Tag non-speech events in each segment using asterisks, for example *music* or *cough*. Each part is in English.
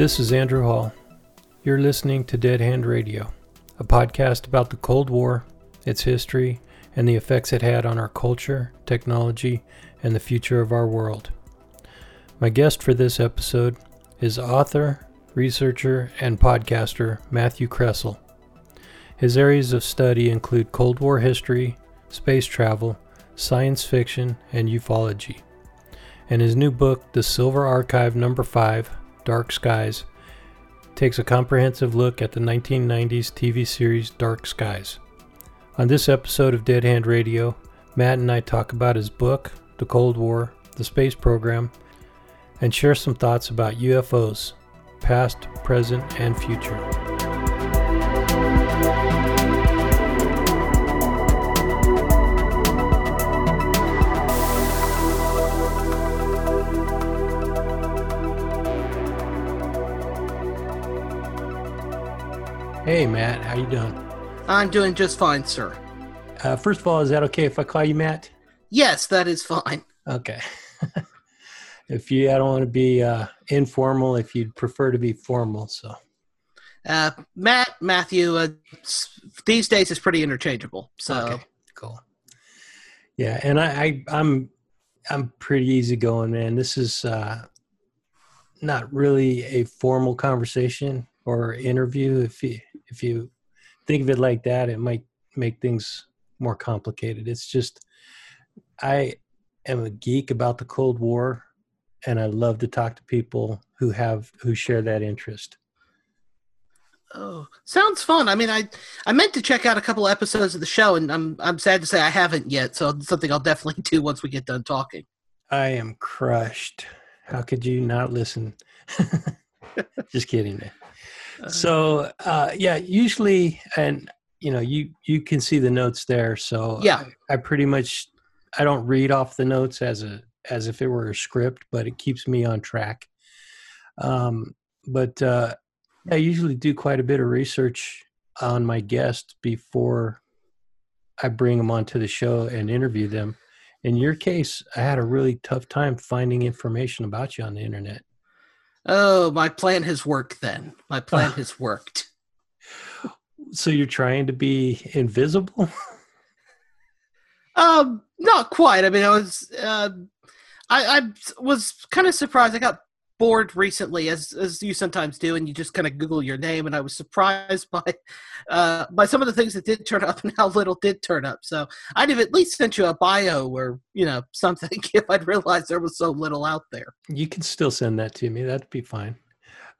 This is Andrew Hall. You're listening to Dead Hand Radio, a podcast about the Cold War, its history, and the effects it had on our culture, technology, and the future of our world. My guest for this episode is author, researcher, and podcaster Matthew Kresal. His areas of study include Cold War history, space travel, science fiction, and ufology. And his new book, The Silver Archive Number 5 Dark Skies, takes a comprehensive look at the 1990s TV series Dark Skies. On this episode of Dead Hand Radio, Matt and I talk about his book, The Cold War, the space program, and share some thoughts about UFOs, past, present, and future. Hey Matt, how you doing? I'm doing just fine, sir. Uh, first of all, is that okay if I call you Matt? Yes, that is fine. Okay. *laughs* if you, I don't want to be uh, informal. If you'd prefer to be formal, so. Uh, Matt, Matthew, uh, these days is pretty interchangeable. So okay, cool. Yeah, and I, I I'm I'm pretty easygoing, man. This is uh, not really a formal conversation or interview. If you if you think of it like that, it might make things more complicated. It's just I am a geek about the Cold War, and I love to talk to people who have who share that interest. Oh, sounds fun. I mean, I I meant to check out a couple episodes of the show, and I'm I'm sad to say I haven't yet. So it's something I'll definitely *laughs* do once we get done talking. I am crushed. How could you not listen? *laughs* Just kidding, man so uh, yeah, usually, and you know, you you can see the notes there. So yeah, I, I, pretty much I don't read off the notes as a as if it were a script, but it keeps me on track. Um, but uh, I usually do quite a bit of research on my guests before I bring them onto the show and interview them. In your case, I had a really tough time finding information about you on the internet. Oh, my plan has worked then. My plan has worked. So you're trying to be invisible? um, not quite. I mean, I was uh, I, I was kind of surprised. I got bored recently, as as you sometimes do, and you just kind of Google your name. And I was surprised *laughs* by uh, by some of the things that did turn up *laughs* and how little did turn up. So I'd have at least sent you a bio or you know *laughs* something if I'd realized there was so little out there. You can still send that to me. That'd be fine.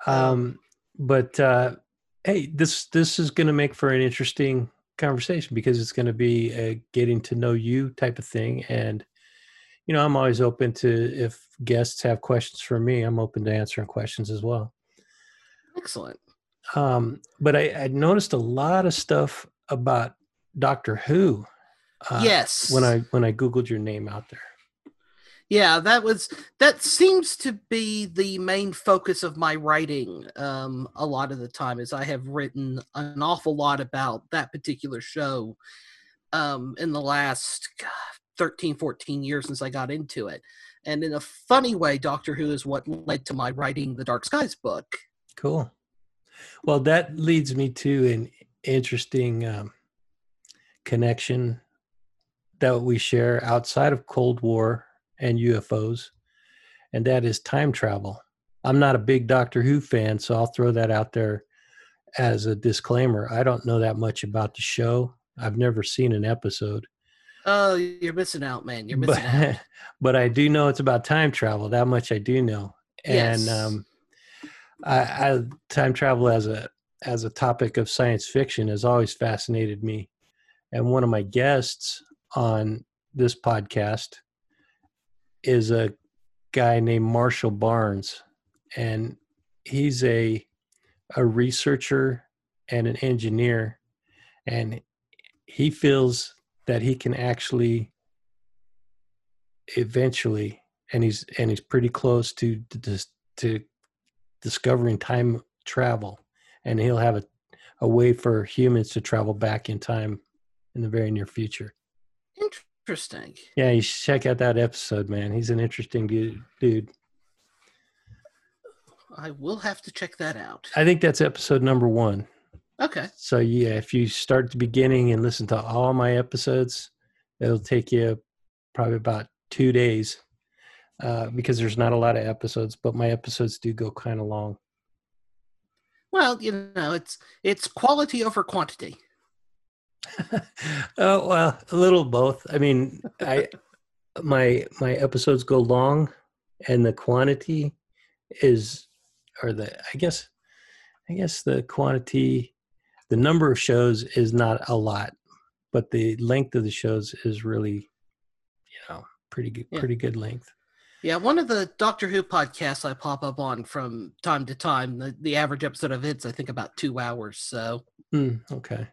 Um, but uh, hey, this this is going to make for an interesting conversation because it's going to be a getting to know you type of thing and you know, I'm always open to if guests have questions for me, I'm open to answering questions as well. Excellent. Um, but I, I noticed a lot of stuff about Doctor Who. Uh, yes. When I when I googled your name out there. Yeah, that was that seems to be the main focus of my writing. Um, a lot of the time, is I have written an awful lot about that particular show. Um, in the last God, 13, 14 years since I got into it. And in a funny way, Doctor Who is what led to my writing the Dark Skies book. Cool. Well, that leads me to an interesting um, connection that we share outside of Cold War and UFOs, and that is time travel. I'm not a big Doctor Who fan, so I'll throw that out there as a disclaimer. I don't know that much about the show. I've never seen an episode. Oh, you're missing out, man. You're missing but, out. *laughs* But I do know it's about time travel. That much I do know. And yes. um, I, I time travel as a as a topic of science fiction has always fascinated me. And one of my guests on this podcast is a guy named Marshall Barnes, and he's a a researcher and an engineer, and he feels that he can actually eventually and he's and he's pretty close to to, to discovering time travel and he'll have a, a way for humans to travel back in time in the very near future interesting yeah you should check out that episode man he's an interesting dude, dude. I will have to check that out. I think that's episode number one. Okay. So yeah, if you start at the beginning and listen to all my episodes, it'll take you probably about two days uh, because there's not a lot of episodes, but my episodes do go kind of long. Well, you know, it's it's quality over quantity. *laughs* oh well, a little both. I mean, I my my episodes go long, and the quantity is, or the I guess, I guess the quantity, the number of shows is not a lot, but the length of the shows is really, you know, pretty good, Yeah. pretty good length. Yeah, one of the Doctor Who podcasts I pop up on from time to time, the, the average episode of it's I think about two hours. So Mm, okay.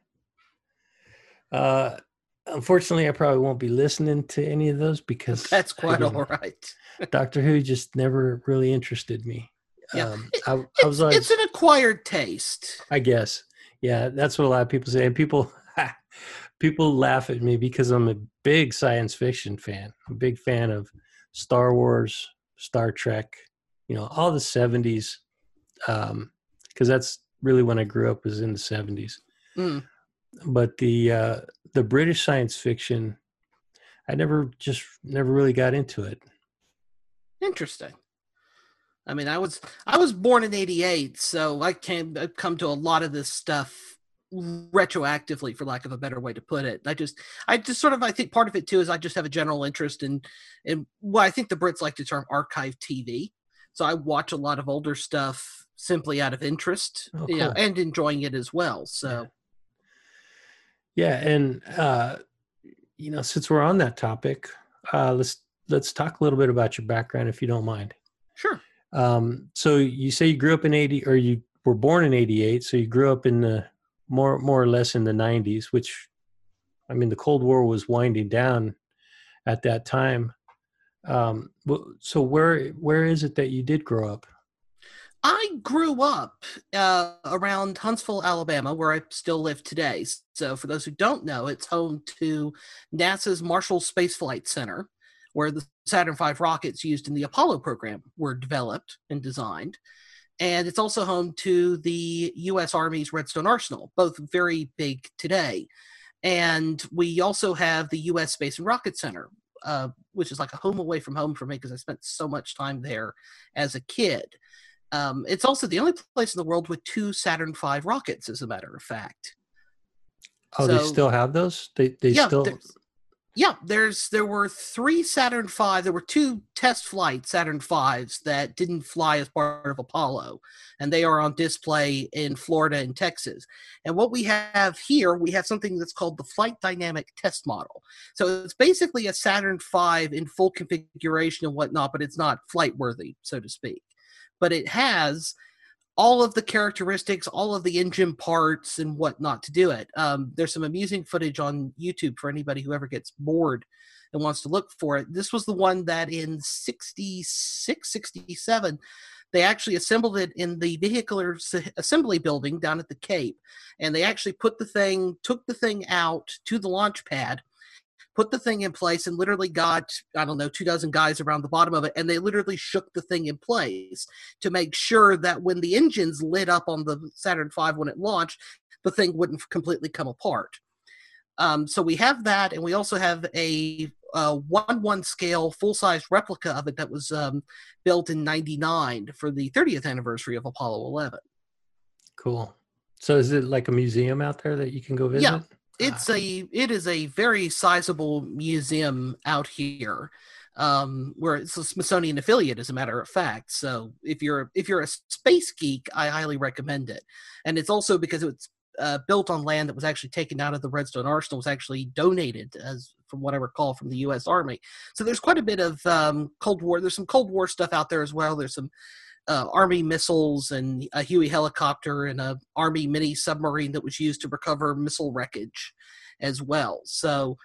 Uh, unfortunately, I probably won't be listening to any of those because *laughs* that's quite all right. *laughs* Doctor Who just never really interested me. Yeah. Um, I, I was always, it's an acquired taste. I guess, yeah, that's what a lot of people say, and people, *laughs* people laugh at me because I'm a big science fiction fan. I'm a big fan of Star Wars, Star Trek, you know, all the '70s, because that's really when I grew up was in the '70s. Mm. But the uh, the British science fiction, I never just never really got into it. Interesting. I mean, I was I was born in '88, so I came I've come to a lot of this stuff retroactively, for lack of a better way to put it. I just I just sort of I think part of it too is I just have a general interest in in what I think the Brits like to term archive TV. So I watch a lot of older stuff simply out of interest, Oh, you know, and enjoying it as well. So Yeah, and uh, you know, since we're on that topic, uh, let's let's talk a little bit about your background, if you don't mind. sure. Um, so you say you grew up in eighty, or you were born in eighty-eight, so you grew up in the more more or less in the nineties, which, I mean, the Cold War was winding down at that time. Um, so where where is it that you did grow up? I grew up uh, around Huntsville, Alabama, where I still live today. So, for those who don't know, it's home to NASA's Marshall Space Flight Center, where the Saturn V rockets used in the Apollo program were developed and designed. And it's also home to the U.S. Army's Redstone Arsenal, both very big today. And we also have the U.S. Space and Rocket Center, uh, which is like a home away from home for me because I spent so much time there as a kid. Um, it's also the only place in the world with two Saturn V rockets, as a matter of fact. Oh, they still have those? They they yeah, still yeah. There's there were three Saturn V. There were two test flight Saturn Vs that didn't fly as part of Apollo, and they are on display in Florida and Texas. And what we have here, we have something that's called the Flight Dynamic Test Model. So it's basically a Saturn V in full configuration and whatnot, but it's not flight worthy, so to speak. But it has all of the characteristics, all of the engine parts and whatnot to do it. Um, there's some amusing footage on YouTube for anybody who ever gets bored and wants to look for it. This was the one that in 66, 67, they actually assembled it in the vehicular assembly building down at the Cape. And they actually put the thing, took the thing out to the launch pad, put the thing in place, and literally got, I don't know, two dozen guys around the bottom of it. And they literally shook the thing in place to make sure that when the engines lit up on the Saturn V when it launched, the thing wouldn't completely come apart. Um, so we have that, and we also have a, uh one-one scale full-size replica of it that was um, built in '99 for the 30th anniversary of Apollo 11. cool. So is it like a museum out there that you can go visit? Yeah. It's a it is a very sizable museum out here, um, where it's a Smithsonian affiliate, as a matter of fact. So if you're if you're a space geek, I highly recommend it. And it's also because it's uh, built on land that was actually taken out of the Redstone Arsenal, was actually donated, as from what I recall, from the U.S. Army. So there's quite a bit of um, Cold War. There's some Cold War stuff out there as well. There's some uh, Army missiles and a Huey helicopter and a Army mini submarine that was used to recover missile wreckage as well. So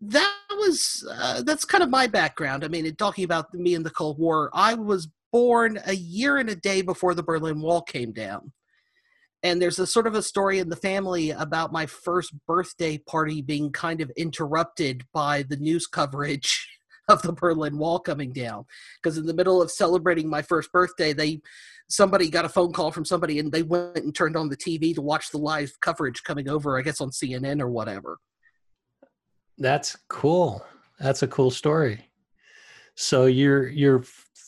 that was uh, that's kind of my background. I mean, in talking about me and the Cold War, I was born a year and a day before the Berlin Wall came down. And there's a sort of a story in the family about my first birthday party being kind of interrupted by the news coverage *laughs* *laughs* of the Berlin Wall coming down. Because in the middle of celebrating my first birthday, they somebody got a phone call from somebody and they went and turned on the TV to watch the live coverage coming over, I guess on CNN or whatever. That's cool. That's a cool story. So your your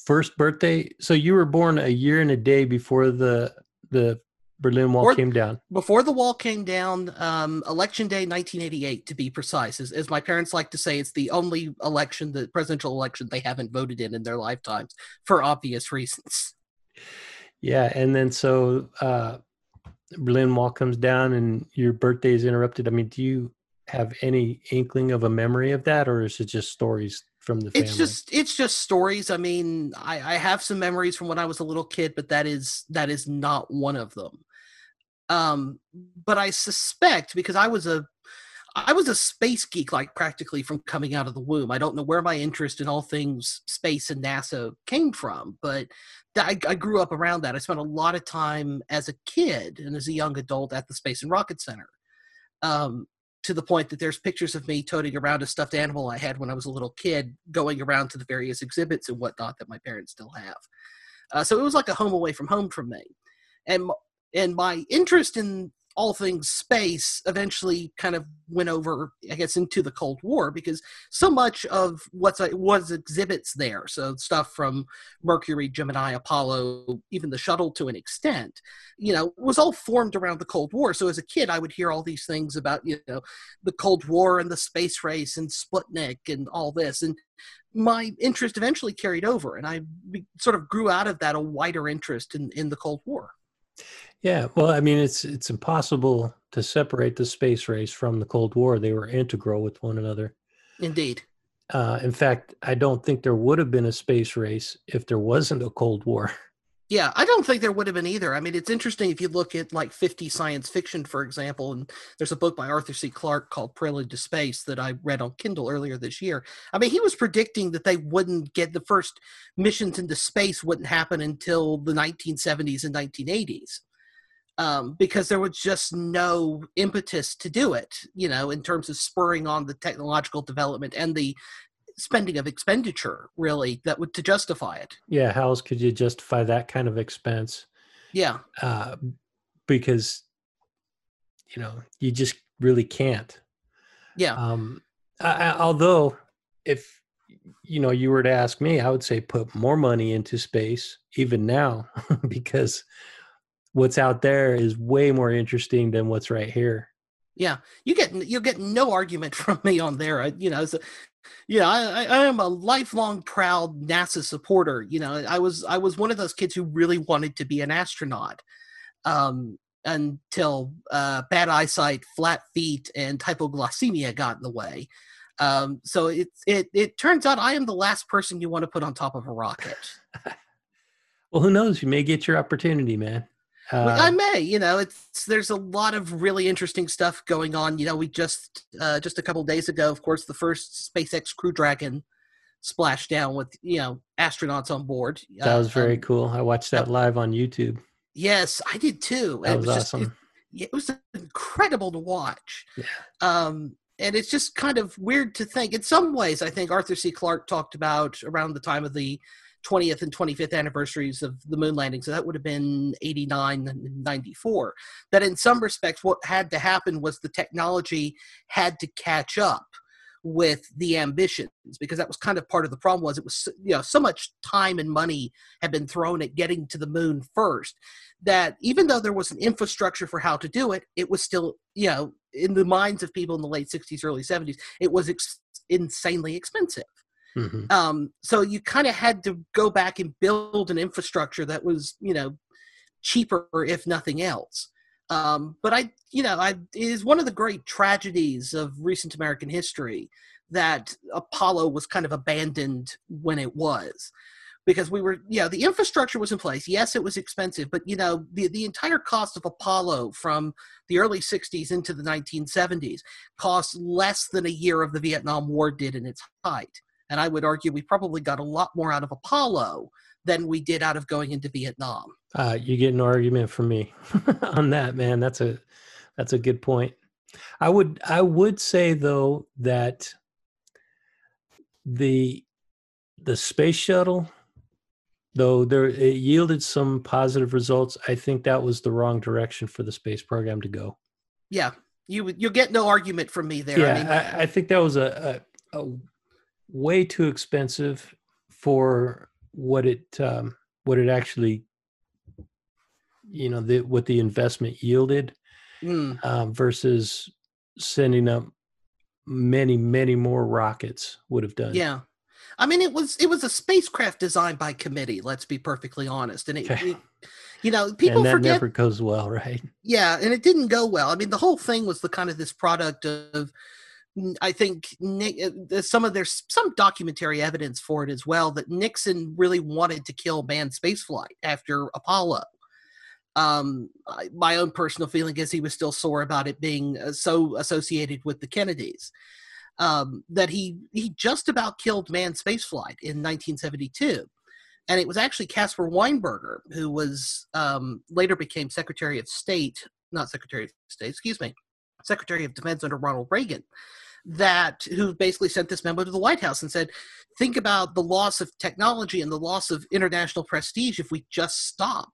first birthday, so you were born a year and a day before the the Berlin Wall or, came down. Before the wall came down, um, election day 1988 to be precise. As, as my parents like to say, it's the only election, the presidential election they haven't voted in in their lifetimes for obvious reasons. Yeah, and then so uh, Berlin Wall comes down and your birthday is interrupted. I mean, do you have any inkling of a memory of that, or is it just stories from the family? It's just it's just stories. I mean, I, I have some memories from when I was a little kid, but that is that is not one of them. Um, but I suspect because I was a I was a space geek like practically from coming out of the womb. I don't know where my interest in all things space and NASA came from, but I, I, grew up around that. I spent a lot of time as a kid and as a young adult at the Space and Rocket Center. Um, to the point that there's pictures of me toting around a stuffed animal I had when I was a little kid, going around to the various exhibits and whatnot that my parents still have. Uh, so it was like a home away from home from me, and and my interest in all things space eventually kind of went over, I guess, into the Cold War because so much of what's uh, was exhibits there, so stuff from Mercury, Gemini, Apollo, even the shuttle to an extent, you know, was all formed around the Cold War. So as a kid, I would hear all these things about you know the Cold War and the space race and Sputnik and all this, and my interest eventually carried over, and I sort of grew out of that a wider interest in in the Cold War. Yeah, well, I mean, it's it's impossible to separate the space race from the Cold War. They were integral with one another. Indeed. Uh, in fact, I don't think there would have been a space race if there wasn't a Cold War. *laughs* Yeah, I don't think there would have been either. I mean, it's interesting if you look at like 50 science fiction, for example, and there's a book by Arthur C. Clarke called Prelude to Space that I read on Kindle earlier this year. I mean, he was predicting that they wouldn't get the first missions into space wouldn't happen until the 1970s and 1980s um, because there was just no impetus to do it, you know, in terms of spurring on the technological development and the spending of expenditure, really, that would to justify it. Yeah, how else could you justify that kind of expense? Yeah, uh, because you know you just really can't. Yeah. Um, I, I, although, if you know you were to ask me, I would say put more money into space even now *laughs* because what's out there is way more interesting than what's right here. Yeah, you get you get no argument *laughs* from me on there. I, you know, so, you know, I, I am a lifelong proud NASA supporter. You know, I was I was one of those kids who really wanted to be an astronaut. Um, until uh, bad eyesight, flat feet, and hypoglycemia got in the way. Um, so it, it it turns out I am the last person you want to put on top of a rocket. *laughs* well, who knows? You may get your opportunity, man. Uh, I may, you know, it's there's a lot of really interesting stuff going on. You know, we just uh, just a couple days ago, of course, the first SpaceX Crew Dragon splashed down with you know astronauts on board. That was very um, cool. I watched that live on YouTube. Yes, I did too. That was, was awesome. Just, it, it, was incredible to watch. Yeah. Um, and it's just kind of weird to think. In some ways, I think Arthur C. Clarke talked about around the time of the 20th and 25th anniversaries of the moon landing. So that would have been 89 and 94. That in some respects, what had to happen was the technology had to catch up with the ambitions because that was kind of part of the problem was it was you know so much time and money had been thrown at getting to the moon first that even though there was an infrastructure for how to do it it was still you know in the minds of people in the late 60s early 70s it was ex- insanely expensive Mm-hmm. Um, so you kind of had to go back and build an infrastructure that was, you know, cheaper if nothing else. Um, but I, you know, I it is one of the great tragedies of recent American history that Apollo was kind of abandoned when it was. Because we were, you know, the infrastructure was in place. Yes, it was expensive, but you know, the the entire cost of Apollo from the early '60s into the 1970s cost less than a year of the Vietnam War did in its height. And I would argue we probably got a lot more out of Apollo than we did out of going into Vietnam. Uh, you get an argument from me *laughs* on that, man. That's a that's a good point. I would I would say though that the the space shuttle, though there it yielded some positive results, I think that was the wrong direction for the space program to go. Yeah, you you'll get no argument from me there. Yeah, I mean, I, I think that was a, a, a way too expensive for what it um, what it actually you know the what the investment yielded mm, um, versus sending up many many more rockets would have done. yeah. I mean, it was it was a spacecraft designed by committee. Let's be perfectly honest, and it, Okay. it you know, people and that forget never goes well, *laughs* right? Yeah, and it didn't go well. I mean, the whole thing was the kind of this product of, I think Ni- uh, some of there's some documentary evidence for it as well that Nixon really wanted to kill manned spaceflight after Apollo. Um, my own personal feeling is he was still sore about it being uh, so associated with the Kennedys. Um, that he he just about killed manned spaceflight in 1972 and it was actually Caspar Weinberger who was um, later became Secretary of State, not Secretary of State, excuse me, Secretary of Defense under Ronald Reagan, that who basically sent this memo to the White House and said, "Think about the loss of technology and the loss of international prestige if we just stop."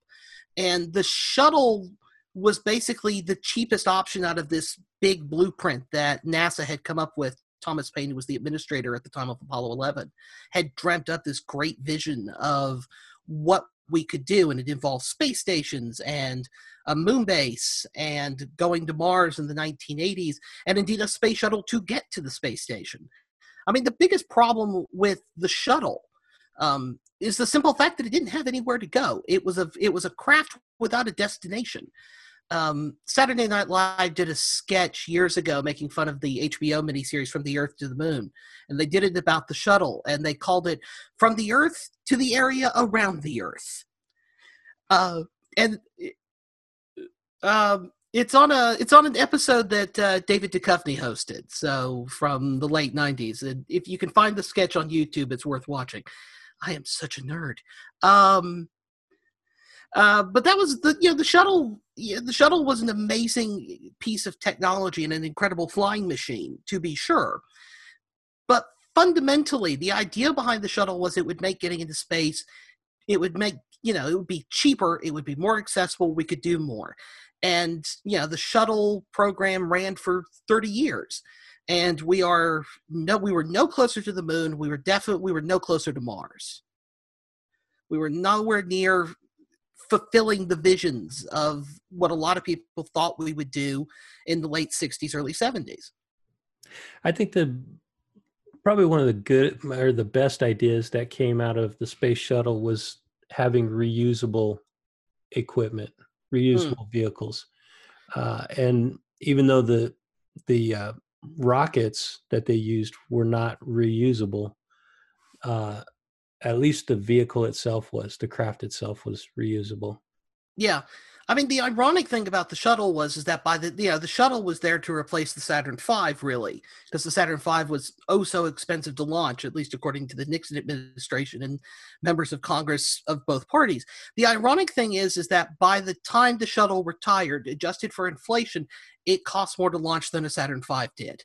And the shuttle was basically the cheapest option out of this big blueprint that NASA had come up with. Thomas Paine, who was the administrator at the time of Apollo 11, had dreamt up this great vision of what we could do, and it involved space stations and a moon base and going to Mars in the 1980s, and indeed a space shuttle to get to the space station. I mean, the biggest problem with the shuttle um, is the simple fact that it didn't have anywhere to go. It was a it was a craft without a destination. Um, Saturday Night Live did a sketch years ago making fun of the HBO miniseries From the Earth to the Moon, and they did it about the shuttle, and they called it From the Earth to the Area Around the Earth. Uh, and um, it's on a it's on an episode that uh, David Duchovny hosted, so from the late '90s. And if you can find the sketch on YouTube, it's worth watching. I am such a nerd. Um, uh, but that was the you know the shuttle. Yeah, the shuttle was an amazing piece of technology and an incredible flying machine, to be sure. But fundamentally, the idea behind the shuttle was it would make getting into space. It would make you know it would be cheaper. It would be more accessible. We could do more. And you know the shuttle program ran for thirty years, and we are no we were no closer to the moon. We were definitely we were no closer to Mars. We were nowhere near fulfilling the visions of what a lot of people thought we would do in the late 60s early 70s I think the probably one of the good or the best ideas that came out of the space shuttle was having reusable equipment, reusable vehicles, uh, and even though the the uh, rockets that they used were not reusable, uh, at least the vehicle itself was the craft itself was reusable. yeah. I mean the ironic thing about the shuttle was is that by the you know the shuttle was there to replace the saturn v really because the saturn v was oh so expensive to launch at least according to the nixon administration and members of congress of both parties. The ironic thing is is that by the time the shuttle retired adjusted for inflation it cost more to launch than a saturn v did.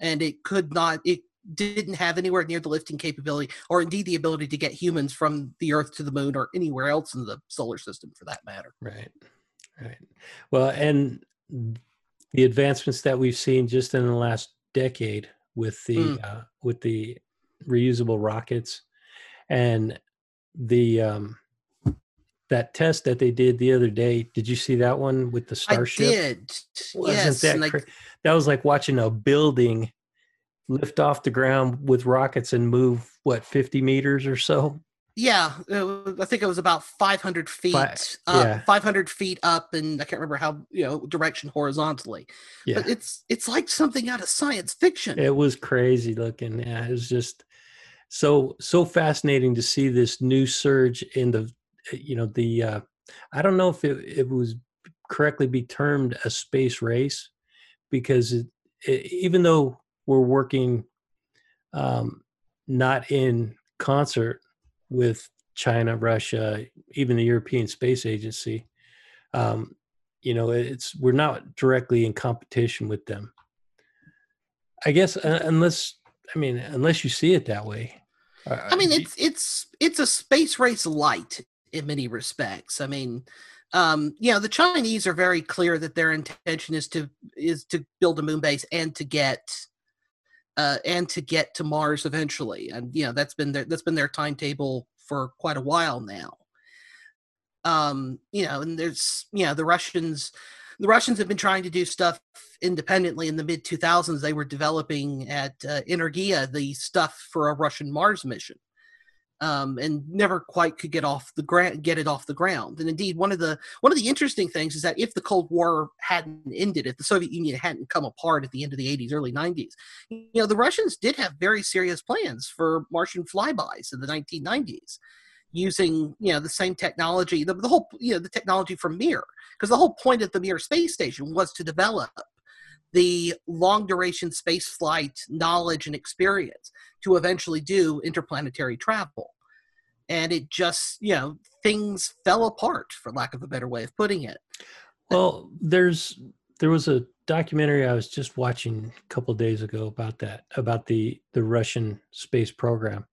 And it could not it didn't have anywhere near the lifting capability or indeed the ability to get humans from the earth to the moon or anywhere else in the solar system for that matter Right. Right. Well, and the advancements that we've seen just in the last decade with the Mm. uh, with the reusable rockets and the um that test that they did the other day. Did you see that one with the starship? i did Wasn't yes that and I, that was like watching a building lift off the ground with rockets and move what 50 meters or so? Yeah was- i think it was about 500 feet Fi- up yeah. 500 feet up and i can't remember how you know direction horizontally. Yeah. But it's it's like something out of science fiction. It was crazy looking yeah it was just so so fascinating to see this new surge in the you know the uh i don't know if it, it was correctly be termed a space race because it, it, even though we're working um not in concert with china russia even the european space agency um you know it's we're not directly in competition with them I guess uh, unless I mean, unless you see it that way. I mean, it's it's it's a space race light in many respects. I mean, um, you know, the Chinese are very clear that their intention is to is to build a moon base and to get uh, and to get to Mars eventually. And you know, that's been their that's been their timetable for quite a while now. Um, you know, and there's you know the Russians the Russians have been trying to do stuff independently in the mid 2000s. They were developing at uh, Energia the stuff for a Russian Mars mission, um, and never quite could get off the ground, get it off the ground. And indeed, one of the one of the interesting things is that if the Cold War hadn't ended, if the Soviet Union hadn't come apart at the end of the 80s, early 90s, you know, the Russians did have very serious plans for Martian flybys in the 1990s using you know the same technology the, the whole you know the technology from mir because the whole point of the mir space station was to develop the long duration space flight knowledge and experience to eventually do interplanetary travel. And it just you know things fell apart for lack of a better way of putting it. Well there's there was a documentary i was just watching a couple days ago about that about the the russian space program.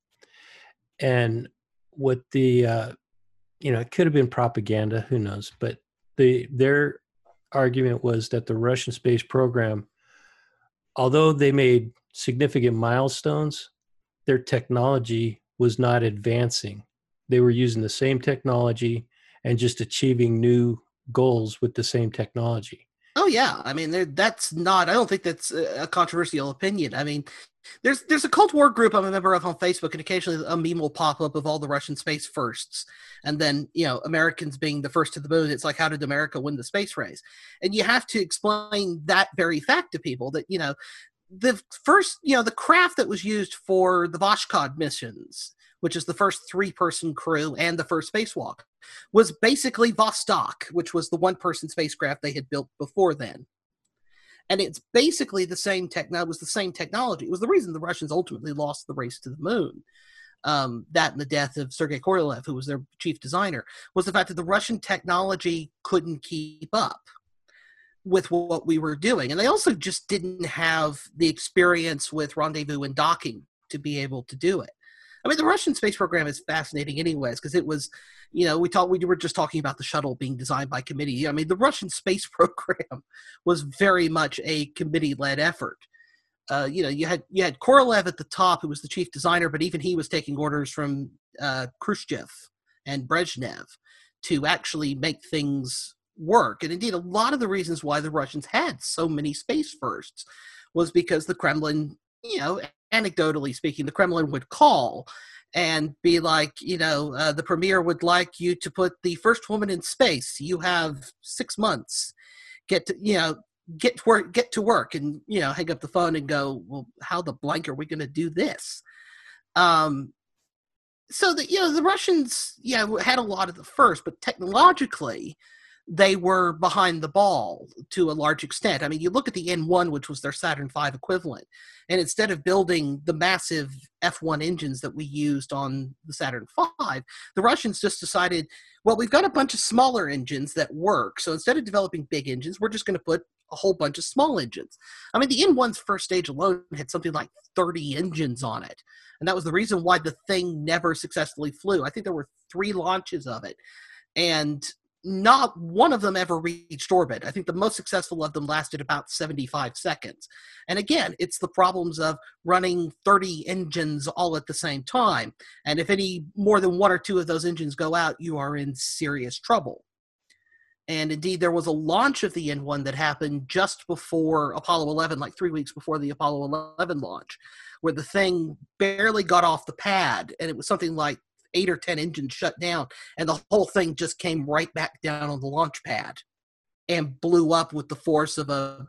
And what the uh, you know it could have been propaganda who knows but the their argument was that the russian space program although they made significant milestones their technology was not advancing. They were using the same technology and just achieving new goals with the same technology yeah, I mean that's not. I don't think that's a controversial opinion. I mean, there's there's a Cold War group I'm a member of on Facebook, and occasionally a meme will pop up of all the Russian space firsts, and then you know Americans being the first to the moon. It's like how did America win the space race? And you have to explain that very fact to people that you know the first you know the craft that was used for the Voskhod missions which is the first three person crew and the first spacewalk, was basically Vostok, which was the one person spacecraft they had built before then. And it's basically the same tech. Now, it was the same technology. It was the reason the Russians ultimately lost the race to the moon. Um, that and the death of Sergei Korolev, who was their chief designer, was the fact that the Russian technology couldn't keep up with what we were doing. And they also just didn't have the experience with rendezvous and docking to be able to do it. I mean, the Russian space program is fascinating, anyways, because it was, you know, we talked, we were just talking about the shuttle being designed by committee. I mean, the Russian space *laughs* program was very much a committee-led effort. Uh, you know, you had you had Korolev at the top, who was the chief designer, but even he was taking orders from uh, Khrushchev and Brezhnev to actually make things work. And indeed, a lot of the reasons why the Russians had so many space firsts was because the Kremlin, you know, anecdotally speaking, the Kremlin would call and be like, you know, uh, the premier would like you to put the first woman in space. You have six months. Get to, you know, get to work, get to work, and you know, hang up the phone and go. Well, how the blank are we going to do this? Um, so that you know, the Russians, yeah, had a lot of the first, but technologically, they were behind the ball to a large extent. I mean, you look at the N1, which was their Saturn V equivalent, and instead of building the massive F1 engines that we used on the Saturn V, the Russians just decided, well, we've got a bunch of smaller engines that work. So instead of developing big engines, we're just going to put a whole bunch of small engines. I mean, the N1's first stage alone had something like 30 engines on it. And that was the reason why the thing never successfully flew. I think there were three launches of it. And not one of them ever reached orbit. I think the most successful of them lasted about 75 seconds. And again, it's the problems of running 30 engines all at the same time. And if any more than one or two of those engines go out, you are in serious trouble. And indeed, there was a launch of the N1 that happened just before Apollo 11, like three weeks before the Apollo 11 launch, where the thing barely got off the pad. And it was something like eight or ten engines shut down, and the whole thing just came right back down on the launch pad and blew up with the force of a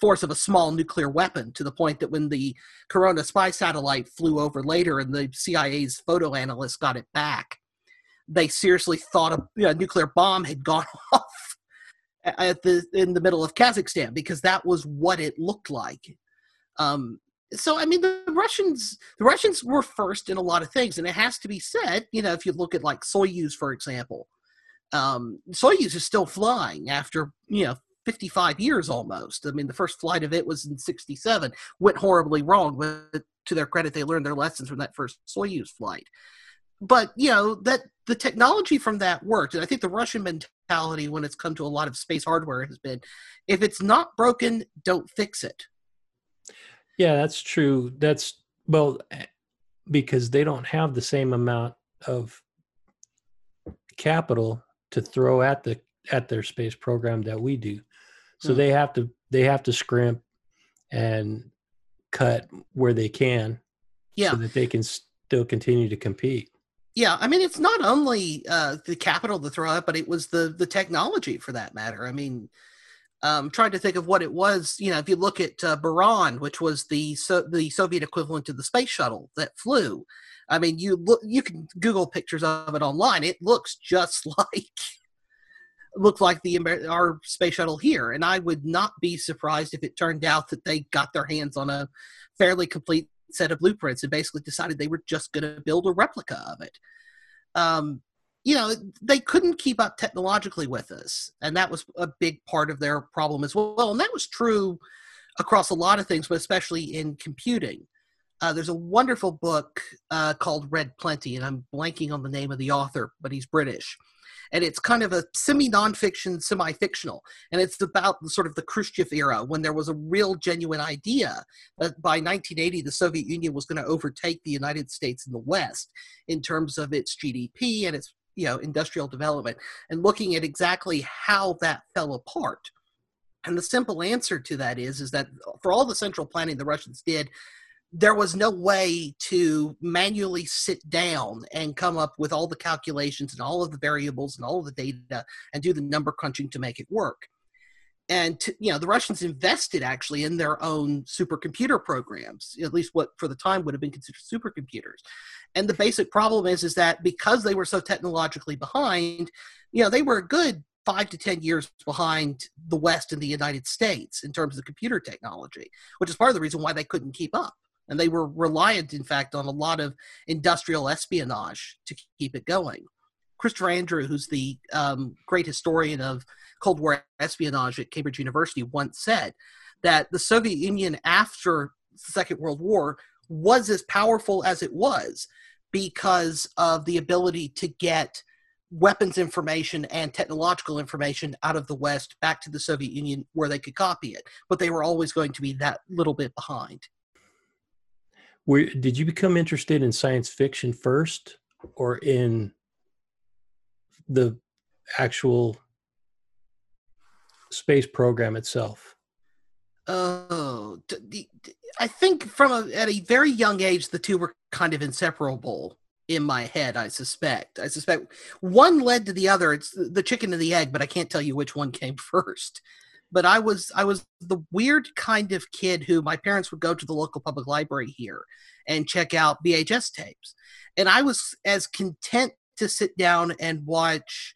force of a small nuclear weapon to the point that when the Corona spy satellite flew over later and the CIA's photo analysts got it back, they seriously thought a, a nuclear bomb had gone *laughs* off at the in the middle of Kazakhstan because that was what it looked like. Um, so I mean the Russians the Russians were first in a lot of things, and it has to be said, you know, if you look at like Soyuz, for example, um, Soyuz is still flying after you know 55 years almost. I mean, the first flight of it was in 67, went horribly wrong, but to their credit, they learned their lessons from that first Soyuz flight. But you know that the technology from that worked, and I think the Russian mentality when it's come to a lot of space hardware has been, if it's not broken, don't fix it. Yeah, that's true. That's well, eh, because they don't have the same amount of capital to throw at the at their space program that we do. So hmm. they have to they have to scrimp and cut where they can yeah. so that they can still continue to compete. Yeah, I mean it's not only uh, the capital to throw at, but it was the the technology for that matter. I mean, um, trying to think of what it was. You know, if you look at uh, Buran, which was the so, the Soviet equivalent to the space shuttle that flew, I mean, you look you can Google pictures of it online. It looks just *laughs* like looked like the our space shuttle here, and I would not be surprised if it turned out that they got their hands on a fairly complete set of blueprints and basically decided they were just going to build a replica of it. Um, you know, they couldn't keep up technologically with us, and that was a big part of their problem as well. And that was true across a lot of things, but especially in computing. Uh, there's a wonderful book uh, called Red Plenty, and I'm blanking on the name of the author, but he's British and it's kind of a semi nonfiction, semi fictional, and it's about the, sort of the Khrushchev era when there was a real genuine idea that by 1980 the Soviet Union was going to overtake the United States in the West in terms of its GDP and its you know industrial development, and looking at exactly how that fell apart. And the simple answer to that is is that for all the central planning the Russians did, there was no way to manually sit down and come up with all the calculations and all of the variables and all of the data and do the number crunching to make it work and to, you know the russians invested actually in their own supercomputer programs at least what for the time would have been considered supercomputers and the basic problem is is that because they were so technologically behind you know they were a good five to ten years behind the west and the united states in terms of computer technology which is part of the reason why they couldn't keep up and they were reliant, in fact, on a lot of industrial espionage to keep it going. Christopher Andrew, who's the um, great historian of Cold War espionage at Cambridge University, once said that the Soviet Union after the Second World War was as powerful as it was because of the ability to get weapons information and technological information out of the West back to the Soviet Union where they could copy it. But they were always going to be that little bit behind. Where did you become interested in science fiction first, or in the actual space program itself? Oh, I think from a, at a very young age, the two were kind of inseparable in my head. I suspect. I suspect one led to the other. It's the chicken and the egg, but I can't tell you which one came *laughs* first but I was I was the weird kind of kid who my parents would go to the local public library here and check out VHS tapes. And I was as content to sit down and watch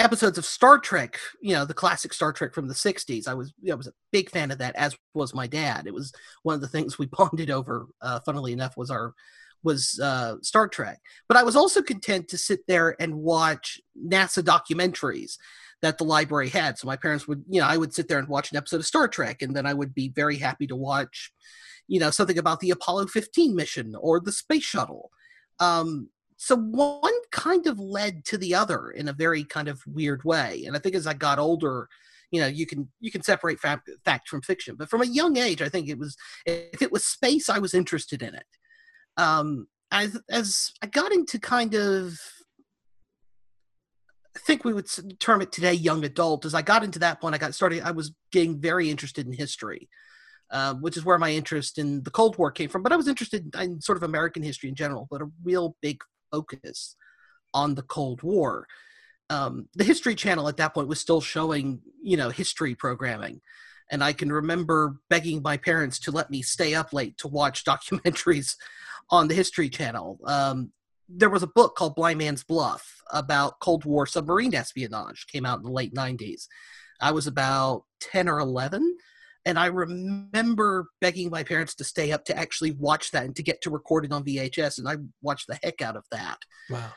episodes of Star Trek, you know, the classic Star Trek from the 60s. I was I was a big fan of that as was my dad. It was one of the things we *laughs* bonded over uh, funnily enough was our was uh, Star Trek. But I was also content to sit there and watch NASA documentaries that the library had. So my parents would, you know, I would sit there and watch an episode of Star Trek, and then I would be very happy to watch, you know, something about the Apollo 15 mission or the space shuttle. Um, so one kind of led to the other in a very kind of weird way. And I think as I got older, you know, you can you can separate fact, fact from fiction. But from a young age, I think it was if it was space, I was interested in it. Um, as as I got into kind of I think we would term it today young adult. As I got into that point, I got started. I was getting very interested in history, uh, which is where my interest in the Cold War came from. But I was interested in sort of American history in general, but a real big focus on the Cold War. Um, the History Channel at that point was still showing, you know, history programming, and I can remember begging my parents to let me stay up late to watch *laughs* documentaries on the History Channel. Um, there was a book called Blind Man's Bluff about Cold War submarine espionage, came out in the late 90s. I was about 10 or 11. And I remember begging my parents to stay up to actually watch that and to get to record it on VHS. And I watched the heck out of that. Wow.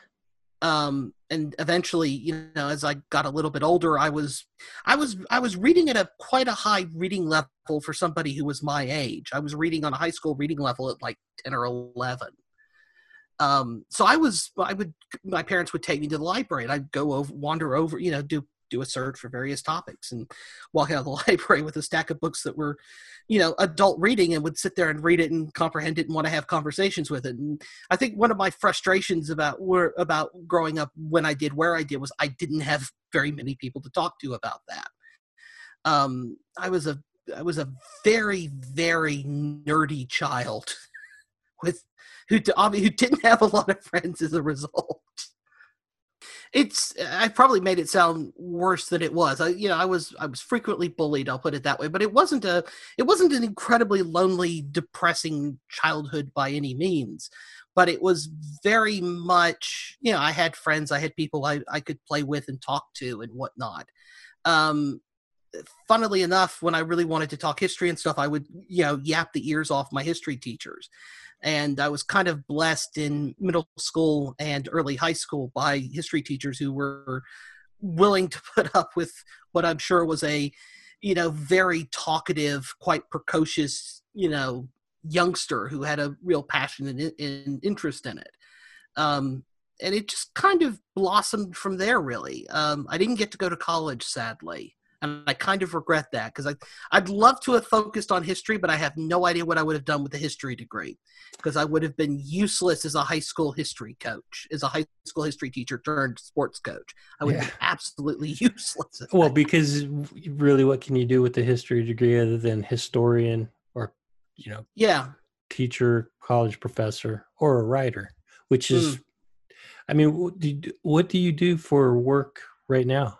um, and eventually you know as i got a little bit older i was i was i was reading at a quite a high reading level for somebody who was my age i was reading on a high school reading level at like 10 or 11 um, so i was i would my parents would take me to the library and i'd go over wander over you know do do a search for various topics and walk out of the *laughs* library with a stack of books that were you know adult reading and would sit there and read it and comprehend it and want to have conversations with it. And i think one of my frustrations about were about growing up when i did where i did was i didn't have very many people to talk to about that. Um i was a i was a very very nerdy child *laughs* with who who didn't have a lot of friends as a result it's I probably made it sound worse than it was. I you know I was I was frequently bullied. I'll put it that way. But it wasn't a it wasn't an incredibly lonely, depressing childhood by any means. But it was very much you know I had friends, I had people I I could play with and talk to and whatnot. Um, funnily enough, when I really wanted to talk history and stuff, I would you know yap the ears off my history teachers and I was kind of blessed in middle school and early high school by history teachers who were willing to put up with what I'm sure was a, you know, very talkative, quite precocious, you know, youngster who had a real passion and, and interest in it. Um, and it just kind of blossomed from there, really. Um, I didn't get to go to college, sadly and I kind of regret that because I I'd love to have focused on history, but I have no idea what I would have done with a history degree because I would have been useless as a high school history coach, as a high school history teacher turned sports coach. I would yeah. be absolutely *laughs* useless. Well, because really, what can you do with a history degree other than historian or you know, yeah, teacher, college professor, or a writer? Which is, mm. I mean, what do, you, what do you do for work right now?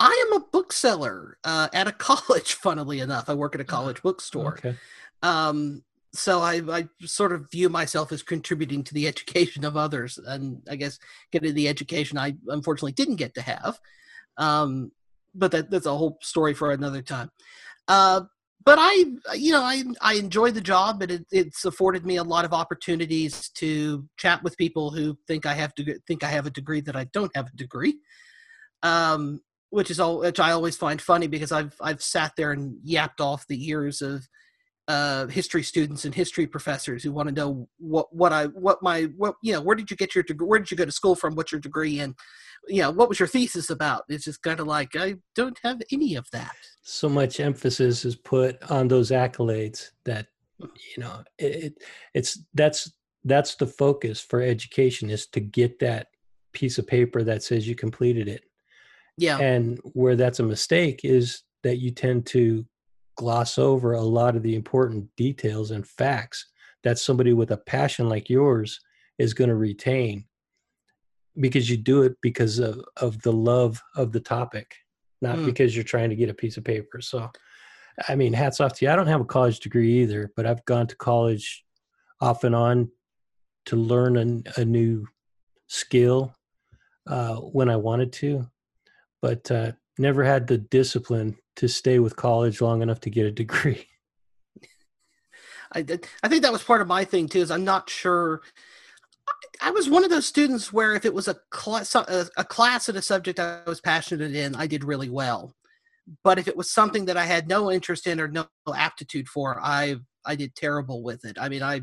I am a bookseller uh, at a college. *laughs* Funnily enough, I work at a college bookstore. Okay. Um, so I, I sort of view myself as contributing to the education of others, and I guess getting the education I unfortunately didn't get to have. Um, but that, that's a whole story for another time. Uh, but I, you know, I I enjoy the job, and it, it's afforded me a lot of opportunities to chat with people who think I have to think I have a degree that I don't have a degree. Um, which is all which I always find funny because I've I've sat there and yapped off the ears of uh, history students and history professors who want to know what what I what my what you know where did you get your degree where did you go to school from what's your degree and you know what was your thesis about? It's just kind of like I don't have any of that. So much emphasis is put on those accolades that you know it, it's that's that's the focus for education is to get that piece of paper that says you completed it yeah. And where that's a mistake is that you tend to gloss over a lot of the important details and facts that somebody with a passion like yours is going to retain because you do it because of, of the love of the topic, not mm. because you're trying to get a piece of paper. So, I mean, hats off to you. I don't have a college degree either, but I've gone to college off and on to learn a, a new skill uh, when I wanted to but uh, never had the discipline to stay with college long enough to get a degree. *laughs* I did. I think that was part of my thing too. Is I'm not sure. I was one of those students where if it was a class, a class at a subject I was passionate in, I did really well. But if it was something that I had no interest in or no aptitude for, I I did terrible with it. I mean, I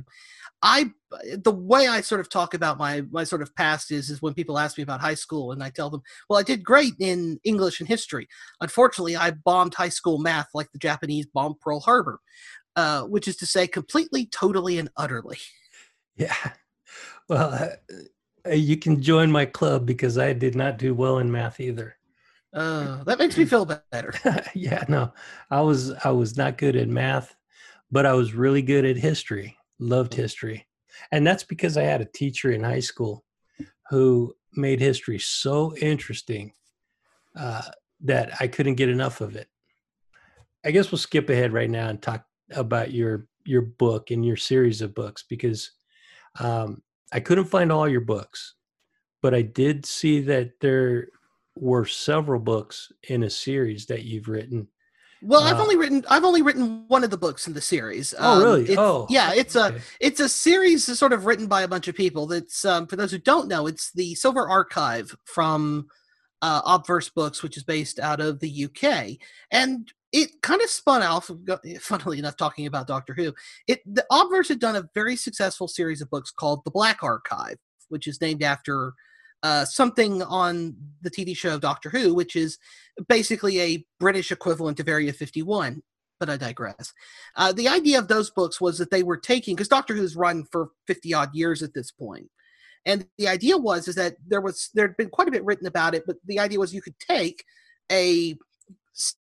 I the way I sort of talk about my my sort of past is is when people ask me about high school and I tell them, well, I did great in English and history. Unfortunately, I bombed high school math like the Japanese bombed Pearl Harbor, uh, which is to say, completely, totally, and utterly. Yeah. *laughs* Well, uh, you can join my club because I did not do well in math either. Uh, that makes me feel better. *laughs* yeah, no, I was I was not good at math, but I was really good at history loved history. And that's because I had a teacher in high school who made history so interesting uh, that I couldn't get enough of it. I guess we'll skip ahead right now and talk about your your book and your series of books because um, I couldn't find all your books, but I did see that there were several books in a series that you've written, Well, I've Uh, only written I've only written one of the books in the series. Oh, really? it's- Oh, yeah. It's a it's a series sort of written by a bunch of people. That's um, for those who don't know, it's the Silver Archive from uh, Obverse Books, which is based out of the UK, and it kind of spun off. *laughs* Funnily enough, talking about Doctor Who, it the Obverse had done a very successful series of books called the Black Archive, which is named after uh, something on the TV show Doctor Who, which is basically a British equivalent of Area 51. But I digress. Uh, the idea of those books was that they were taking because Doctor Who's run for 50 odd years at this point, and the idea was is that there was there had been quite a bit written about it, but the idea was you could take a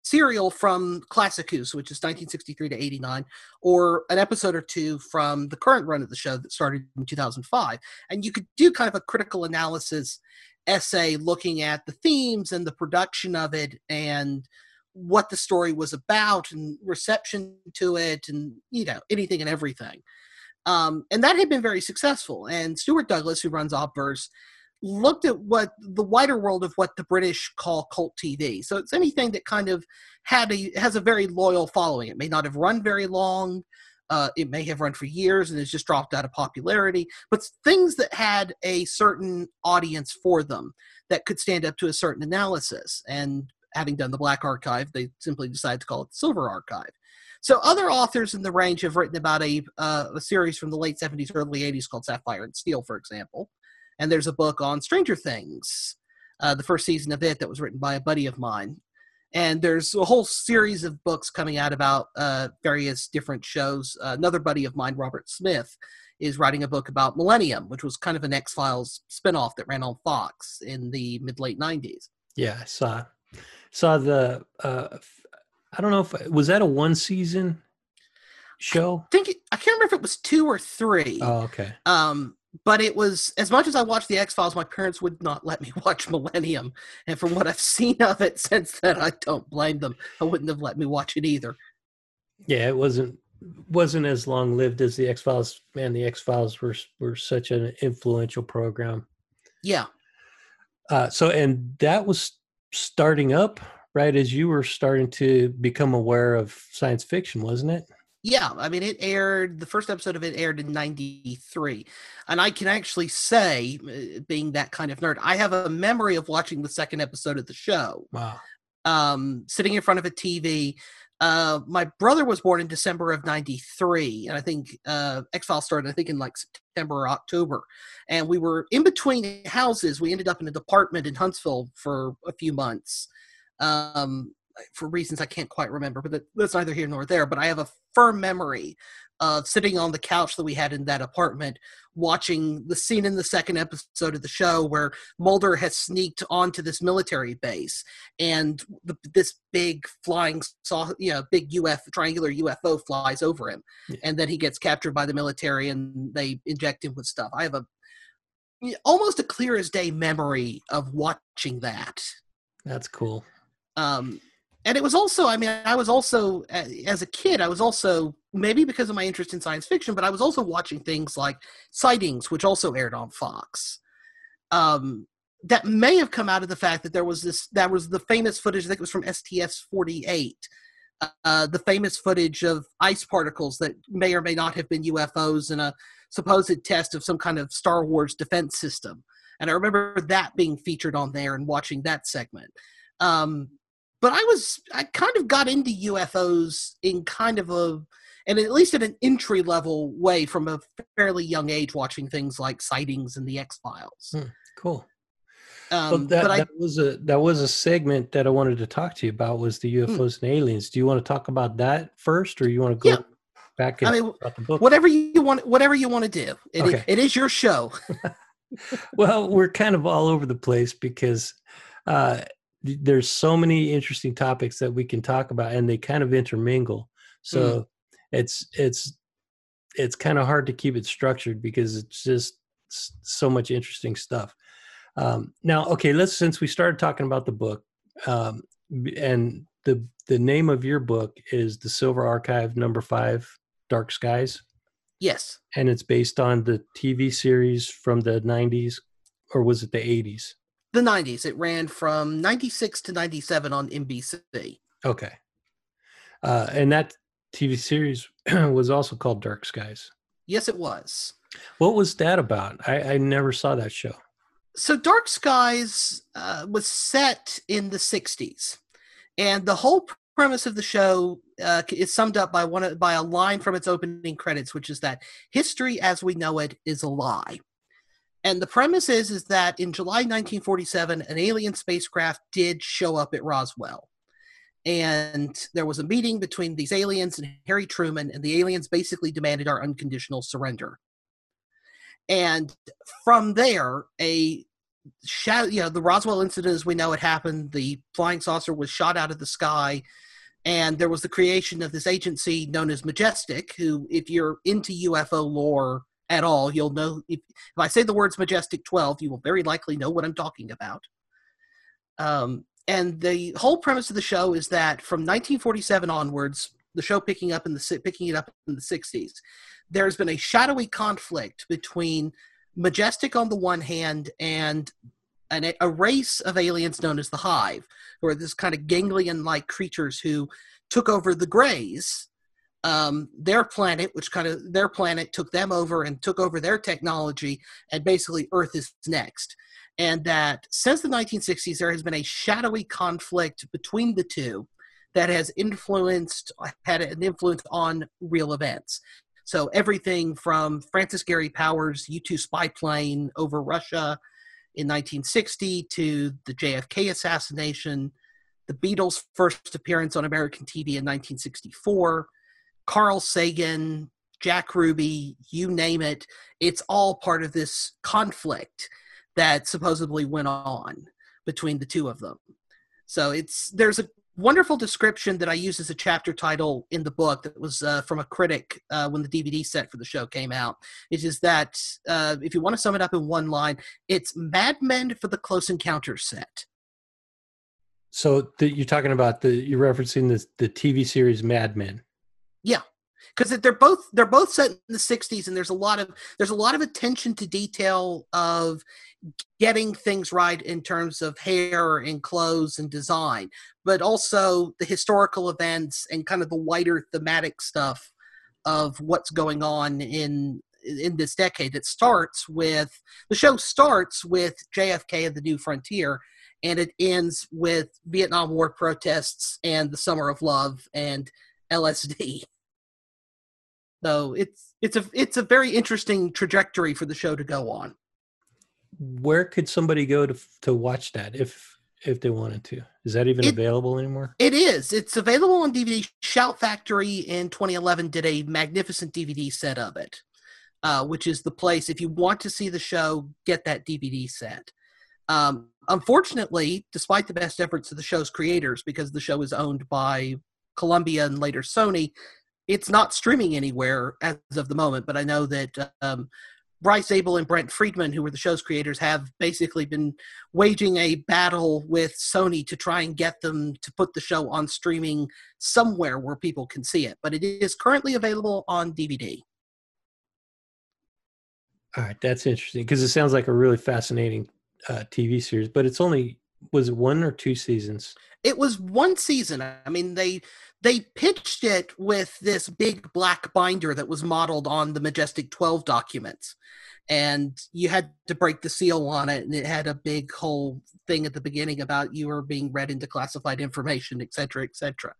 serial from Classic Who's, which is 1963 to 89, or an episode or two from the current run of the show that started in 2005, and you could do kind of a critical analysis essay looking at the themes and the production of it and what the story was about and reception to it and you know anything and everything. Um, and that had been very successful. And stuart douglas who runs obverse looked at what the wider world of what the british call cult tv so it's anything that kind of had a has a very loyal following. It may not have run very long uh, it may have run for years and has just dropped out of popularity but things that had a certain audience for them that could stand up to a certain analysis. And having done the black archive they simply decided to call it the silver archive. So other authors in the range have written about a, uh, a series from the late 70s early 80s called sapphire and steel for example and there's a book on stranger things uh, the first season of it that was written by a buddy of mine and there's a whole series of books coming out about uh, various different shows uh, another buddy of mine robert smith is writing a book about millennium which was kind of an x-files spin-off that ran on fox in the mid-late 90s Yeah, I saw saw the. Uh, I don't know if was that a one season show. I think it, I can't remember if it was two or three. Oh, okay. Um, but it was as much as I watched the X Files, my parents would not let me *laughs* watch Millennium, and from what I've seen of it since then, I don't blame them. I wouldn't have let me watch it either. Yeah, it wasn't wasn't as long lived as the X Files. Man, the X Files were were such an influential program. Yeah, Uh, so, and that was starting up right as you were starting to become aware of science fiction, wasn't it? Yeah. I mean, it aired. The first episode of it aired in '93, and I can actually say, uh, being that kind of nerd, I have a memory of watching the second episode of the show. Wow. um, sitting in front of a TV. Uh, my brother was born in December of '93, and I think uh, X Files started, I think, in like September or October. And we were in between houses. We ended up in a department in Huntsville for a few months, um, for reasons I can't quite remember. But that, that's neither here nor there. But I have a firm memory of sitting on the couch that we had in that apartment, watching the scene in the second episode of the show where Mulder has sneaked onto this military base and the, this big flying saw you know big uf triangular ufo flies over him Yeah. and then he gets captured by the military and they inject him with stuff i have a almost a clear as day memory of watching that That's cool. um and it was also i mean i was also as a kid i was also maybe because of my interest in science fiction but i was also watching things like sightings which also aired on fox. Um that may have come out of the fact that there was this that was the famous footage i think it was from sts 48 uh, the famous footage of ice particles that may or may not have been ufos in a supposed test of some kind of star wars defense system. And i remember that being featured on there and watching that segment. Um, but I was I kind of got into UFOs in kind of a and at least at an entry level way from a fairly young age watching things like sightings and the X Files. Hmm, Cool. Um, well, that, but I that was a that was a segment that I wanted to talk to you about was the Hmm. UFOs and aliens. Do you want to talk about that first, or you want to go Yeah. back and I mean, about the book? whatever you want whatever you want to do. It, Okay. it is your show. *laughs* well, we're kind of all over the place because uh, there's so many interesting topics that we can talk about, and they kind of intermingle. So it's it's it's kind of hard to keep it structured because it's just so much interesting stuff. Um, now, okay, let's since we started talking about the book, um, and the the name of your book is the Silver Archive Number Five, Dark Skies Yes. and it's based on the TV series from the 90s or was it the 80s? The 90s. It ran from 96 to 97 on NBC. Okay. Uh, and that TV series *clears throat* was also called Dark Skies. Yes, it was. What was that about? I, I never saw that show. So, Dark Skies uh, was set in the 60s. And the whole premise of the show uh, is summed up by one by a line from its opening credits, which is that history as we know it is a lie. And the premise is is that in July 1947, an alien spacecraft did show up at Roswell, and there was a meeting between these aliens and Harry Truman, and the aliens basically demanded our unconditional surrender. And from there, a you know, the Roswell incident as we know it happened, the flying saucer was shot out of the sky, and there was the creation of this agency known as Majestic, who, if you're into UFO lore at all, you'll know if, if I say the words Majestic 12, you will very likely know what I'm talking about. Um, and the whole premise of the show is that from 1947 onwards, the show picking up in the picking it up in the 60s, there's been a shadowy conflict between Majestic on the one hand and an, a race of aliens known as the Hive, who are this kind of ganglion-like creatures who took over the Greys, um, their planet, which kind of their planet took them over and took over their technology, and basically Earth is next. And that since the 1960s, there has been a shadowy conflict between the two that has influenced had an influence on real events. So everything from Francis Gary Powers' U-2 spy plane over Russia in 1960 to the JFK assassination, the Beatles' first appearance on American TV in 1964, Carl Sagan, Jack Ruby, you name it, it's all part of this conflict that supposedly went on between the two of them. So it's there's a wonderful description that I use as a chapter title in the book that was uh, from a critic uh, when the DVD set for the show came out. It is that uh, if you want to sum it up in one line, it's Mad Men for the Close Encounters set. So the, you're talking about the you're referencing the the TV series Mad Men. Yeah, because they're both they're both set in the 60s and there's a lot of there's a lot of attention to detail of getting things right in terms of hair and clothes and design but also the historical events and kind of the wider thematic stuff of what's going on in in this decade it starts with the show starts with JFK and the New Frontier and it ends with Vietnam War protests and the Summer of Love and LSD so it's it's a it's a very interesting trajectory for the show to go on. Where could somebody go to to watch that if if they wanted to? Is that even it, available anymore? It is. It's available on DVD. Shout Factory in 2011 did a magnificent DVD set of it, uh, which is the place if you want to see the show, get that DVD set. Um, unfortunately, despite the best efforts of the show's creators, because the show is owned by Columbia and later Sony, it's not streaming anywhere as of the moment, but I know that um, Bryce Zabel and Brent Friedman, who were the show's creators, have basically been waging a battle with Sony to try and get them to put the show on streaming somewhere where people can see it. But it is currently available on DVD. All right, that's interesting because it sounds like a really fascinating uh, TV series, but it's only was one or two seasons? It was one season. I mean, they they pitched it with this big black binder that was modeled on the Majestic 12 documents. And you had to break the seal on it, and it had a big whole thing at the beginning about you were being read into classified information, et cetera, et cetera.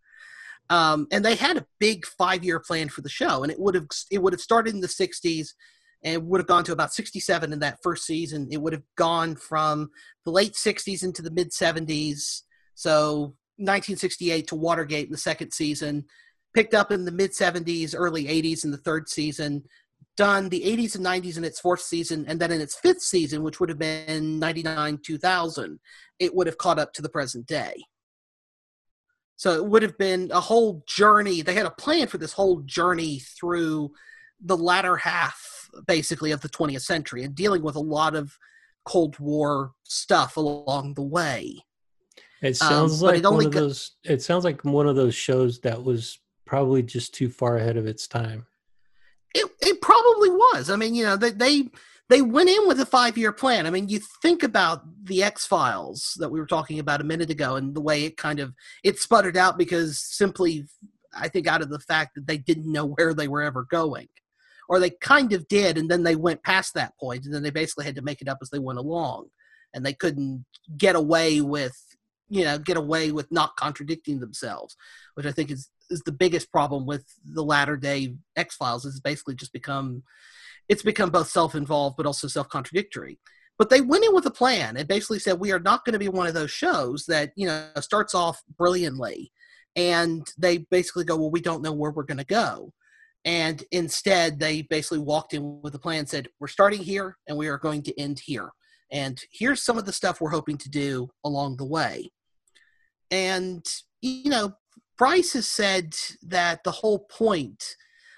Um, and they had a big five-year plan for the show, and it would have it would have started in the '60s, and would have gone to about 67 in that first season. It would have gone from the late 60s into the mid 70s. So 1968 to Watergate in the second season, picked up in the mid 70s, early 80s in the third season, done the 80s and 90s in its fourth season, and then in its fifth season, which would have been 99 2000, it would have caught up to the present day. So it would have been a whole journey. They had a plan for this whole journey through the latter half, basically, of the 20th century and dealing with a lot of Cold War stuff along the way. It um, sounds um, like it one of those. It sounds like one of those shows that was probably just too far ahead of its time. It it probably was. I mean, you know, they they they went in with a five year plan. I mean, you think about the X Files that we were talking about a minute ago, and the way it kind of it sputtered out because simply I think out of the fact that they didn't know *laughs* where they were ever going. Or they kind of did, and then they went past that point, and then they basically had to make it up as they went along. And they couldn't get away with, you know, get away with not contradicting themselves, which I think is, is the biggest problem with the latter day X Files, is basically just become it's become both self-involved but also self-contradictory. But they went in with a plan and basically said we are not going to be one of those shows that you know starts off brilliantly. And they basically go well we don't know where we're going to go and instead they basically walked in with a plan and said we're starting here and we are going to end here and here's some of the stuff we're hoping to do along the way and you know bryce has said that the whole point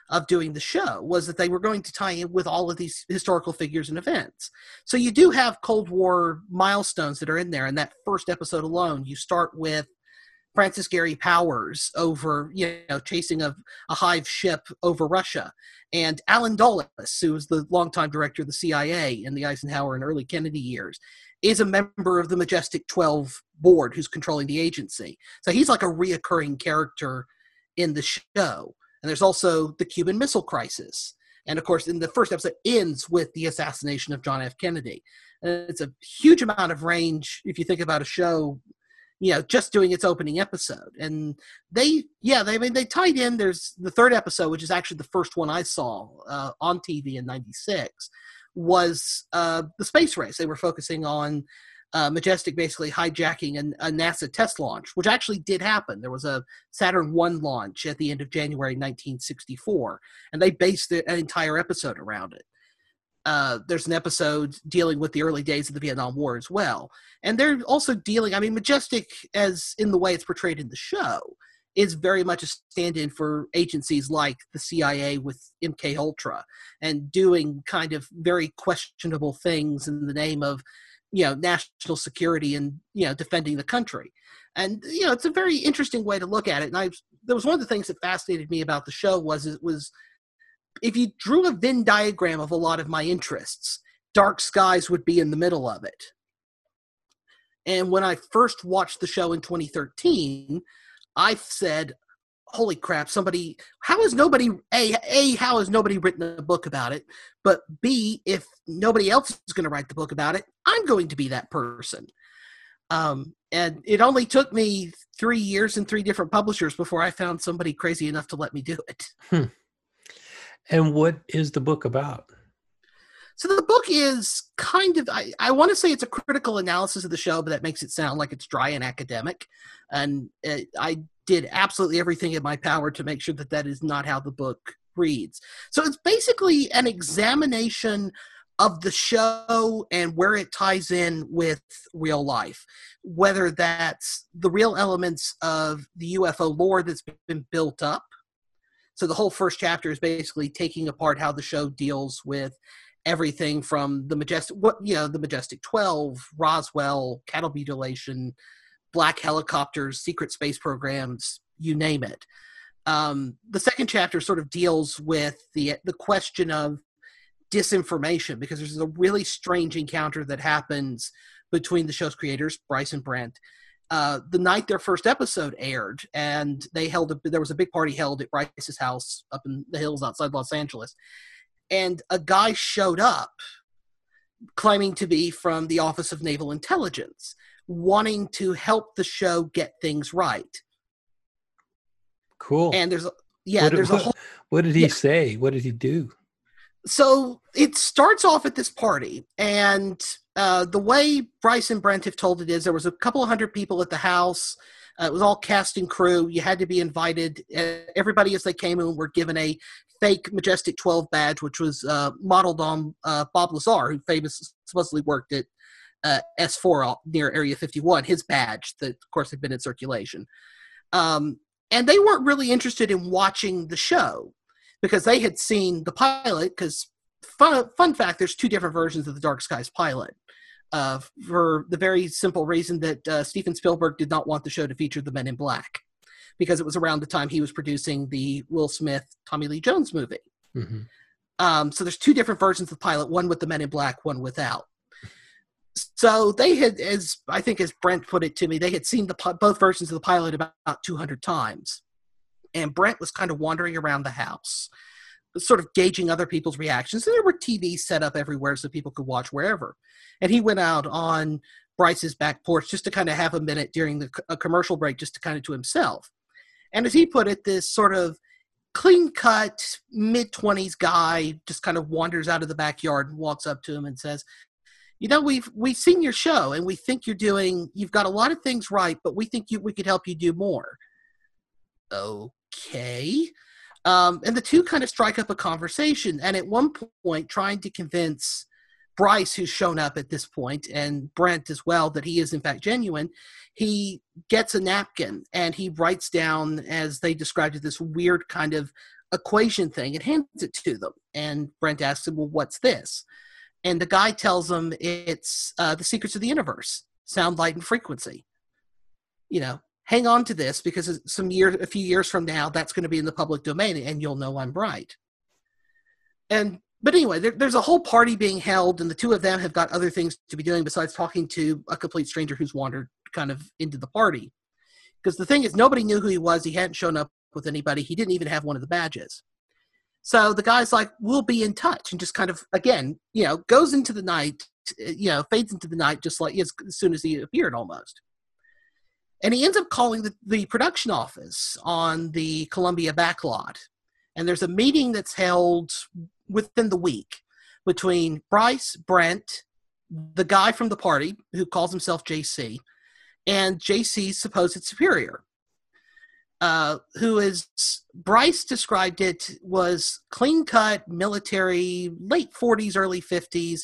of doing the show was that they were going to tie in with all of these historical figures and events. So you do have Cold War milestones that are in there. In that first episode alone, you start with Francis Gary Powers over, you know, chasing a, a hive ship over Russia, and Allen Dulles, who was the longtime director of the CIA in the Eisenhower and early Kennedy years, is a member of the Majestic 12 board who's controlling the agency. So he's like a reoccurring character in the show. And there's also the Cuban Missile Crisis. And of course, in the first episode ends with the assassination of John F. Kennedy. And it's a huge amount of range if you think about a show, you know, just doing its opening episode. And they, yeah, they I mean they tied in. There's the third episode, which is actually the first one I saw uh, on TV in '96, was uh, the space race. They were focusing on uh, Majestic basically hijacking a, a, NASA test launch, which actually did happen. There was a Saturn One launch at the end of January 1964, and they based an entire episode around it. Uh, there's an episode dealing with the early days of the Vietnam War as well, and they're also dealing. I mean, Majestic, as in the way it's portrayed in the show, is very much a stand-in for agencies like the CIA with MK Ultra, and doing kind of very questionable things in the name of you know national security and you know defending the country and you know it's a very interesting way to look at it and i there was one of the things that fascinated me about the show was it was if you drew a venn diagram of a lot of my interests dark skies would be in the middle of it. And when i first watched the show in 2013 i said holy crap somebody how has nobody a a how has nobody written a book about it? But b if nobody else is going to write the book about it i'm going to be that person. Um, and it only took me three years and three different publishers before i found somebody crazy enough to let me do it. Hmm. And what is the book about so the book is kind of I, I want to say it's a critical analysis of the show, but that makes it sound like it's dry and academic. And it, I did absolutely everything in my power to make sure that that is not how the book reads. So it's basically an examination of the show and where it ties in with real life, whether that's the real elements of the UFO lore that's been built up. So the whole first chapter is basically taking apart how the show deals with everything from the majestic what you know the majestic 12 roswell cattle mutilation black helicopters secret space programs you name it. Um, the second chapter sort of deals with the the question of disinformation because there's a really strange encounter that happens between the show's creators bryce and brent uh, the night their first episode aired and they held a, there was a big party held at bryce's house up in the hills outside los angeles and a guy showed up claiming to be from the Office of Naval Intelligence, wanting to help the show get things right. Cool. And there's a, yeah, what, there's what, a whole. What did he yeah. say? What did he do? So it starts off at this party, and uh, the way Bryce and Brent have told it is there was a couple hundred people at the house. Uh, it was all cast and crew. You had to be invited. Uh, everybody, as they came in, were given a fake Majestic 12 badge, which was uh, modeled on uh, Bob Lazar, who famously supposedly worked at uh, S4 near Area 51, his badge that, of course, had been in circulation. Um, and they weren't really interested in watching the show because they had seen the pilot. Because, fun, fun fact, there's two different versions of the Dark Skies pilot. Uh, for the very simple reason that uh, Steven Spielberg did not want the show to feature the Men in Black because it was around the time he was producing the Will Smith Tommy Lee Jones movie. Mm-hmm. Um, so there's two different versions of the pilot, one with the Men in Black, one without. So they had, as I think, as Brent put it to me, they had seen the both versions of the pilot about 200 times. And Brent was kind of wandering around the house, sort of gauging other people's reactions. And there were TVs set up everywhere so people could watch wherever. And he went out on Bryce's back porch just to kind of have a minute during the a commercial break, just to kind of to himself. And as he put it, this sort of clean cut mid 20s guy just kind of wanders out of the backyard and walks up to him and says you know we've we've seen your show and we think you're doing you've got a lot of things right but we think you we could help you do more oh, okay. Um, and the two kind of strike up a conversation and at one point trying to convince bryce who's shown up at this point and brent as well that he is in fact genuine he gets a napkin and he writes down as they described it this weird kind of equation thing and hands it to them. And brent asks him well what's this? And the guy tells him it's uh, the secrets of the universe sound light and frequency. You know hang on to this because some year a few years from now that's going to be in the public domain and you'll know i'm right. And but anyway there, there's a whole party being held and the two of them have got other things to be doing besides talking to a complete stranger who's wandered kind of into the party. Because the thing is nobody knew who he was. He hadn't shown up with anybody. He didn't even have one of the badges. So the guy's like, we'll be in touch, and just kind of again, you know, goes into the night, eh, you know, fades into the night just like as soon as he appeared almost. And he ends up calling the, the production office on the Columbia backlot. And there's a meeting that's held within the week between Bryce, Brent, the guy from the party who calls himself JC, and JC's supposed superior, uh, who is Bryce described it was clean cut, military, late 40s, early 50s.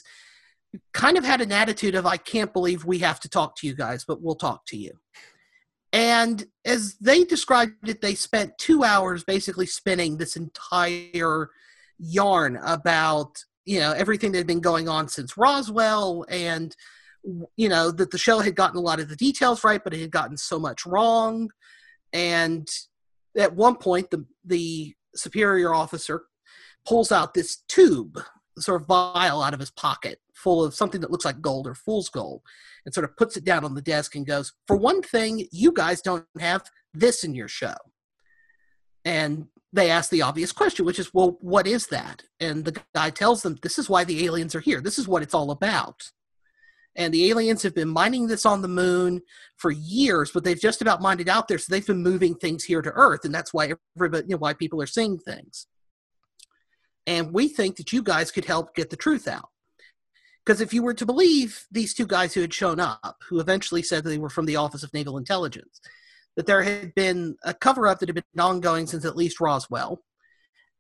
Kind of had an attitude of, I can't believe we have to talk to you guys, but we'll talk to you. And as they described it, they spent two hours basically spinning this entire yarn about, you know, everything that had been going on since Roswell and, you know, that the show had gotten a lot of the details right, but it had gotten so much wrong. And at one point the the superior officer pulls out this tube sort of vial out of his pocket full of something that looks like gold or fool's gold and sort of puts it down on the desk and goes for one thing you guys don't have this in your show and they ask the obvious question which is well what is that and the guy tells them this is why the aliens are here this is what it's all about and the aliens have been mining this on the moon for years, but they've just about mined it out there. So they've been moving things here to Earth, and that's why everybody, you know, why people are seeing things. And we think that you guys could help get the truth out. Because if you were to believe these two guys who had shown up, who eventually said they were from the Office of Naval Intelligence, that there had been a cover up that had been ongoing since at least Roswell,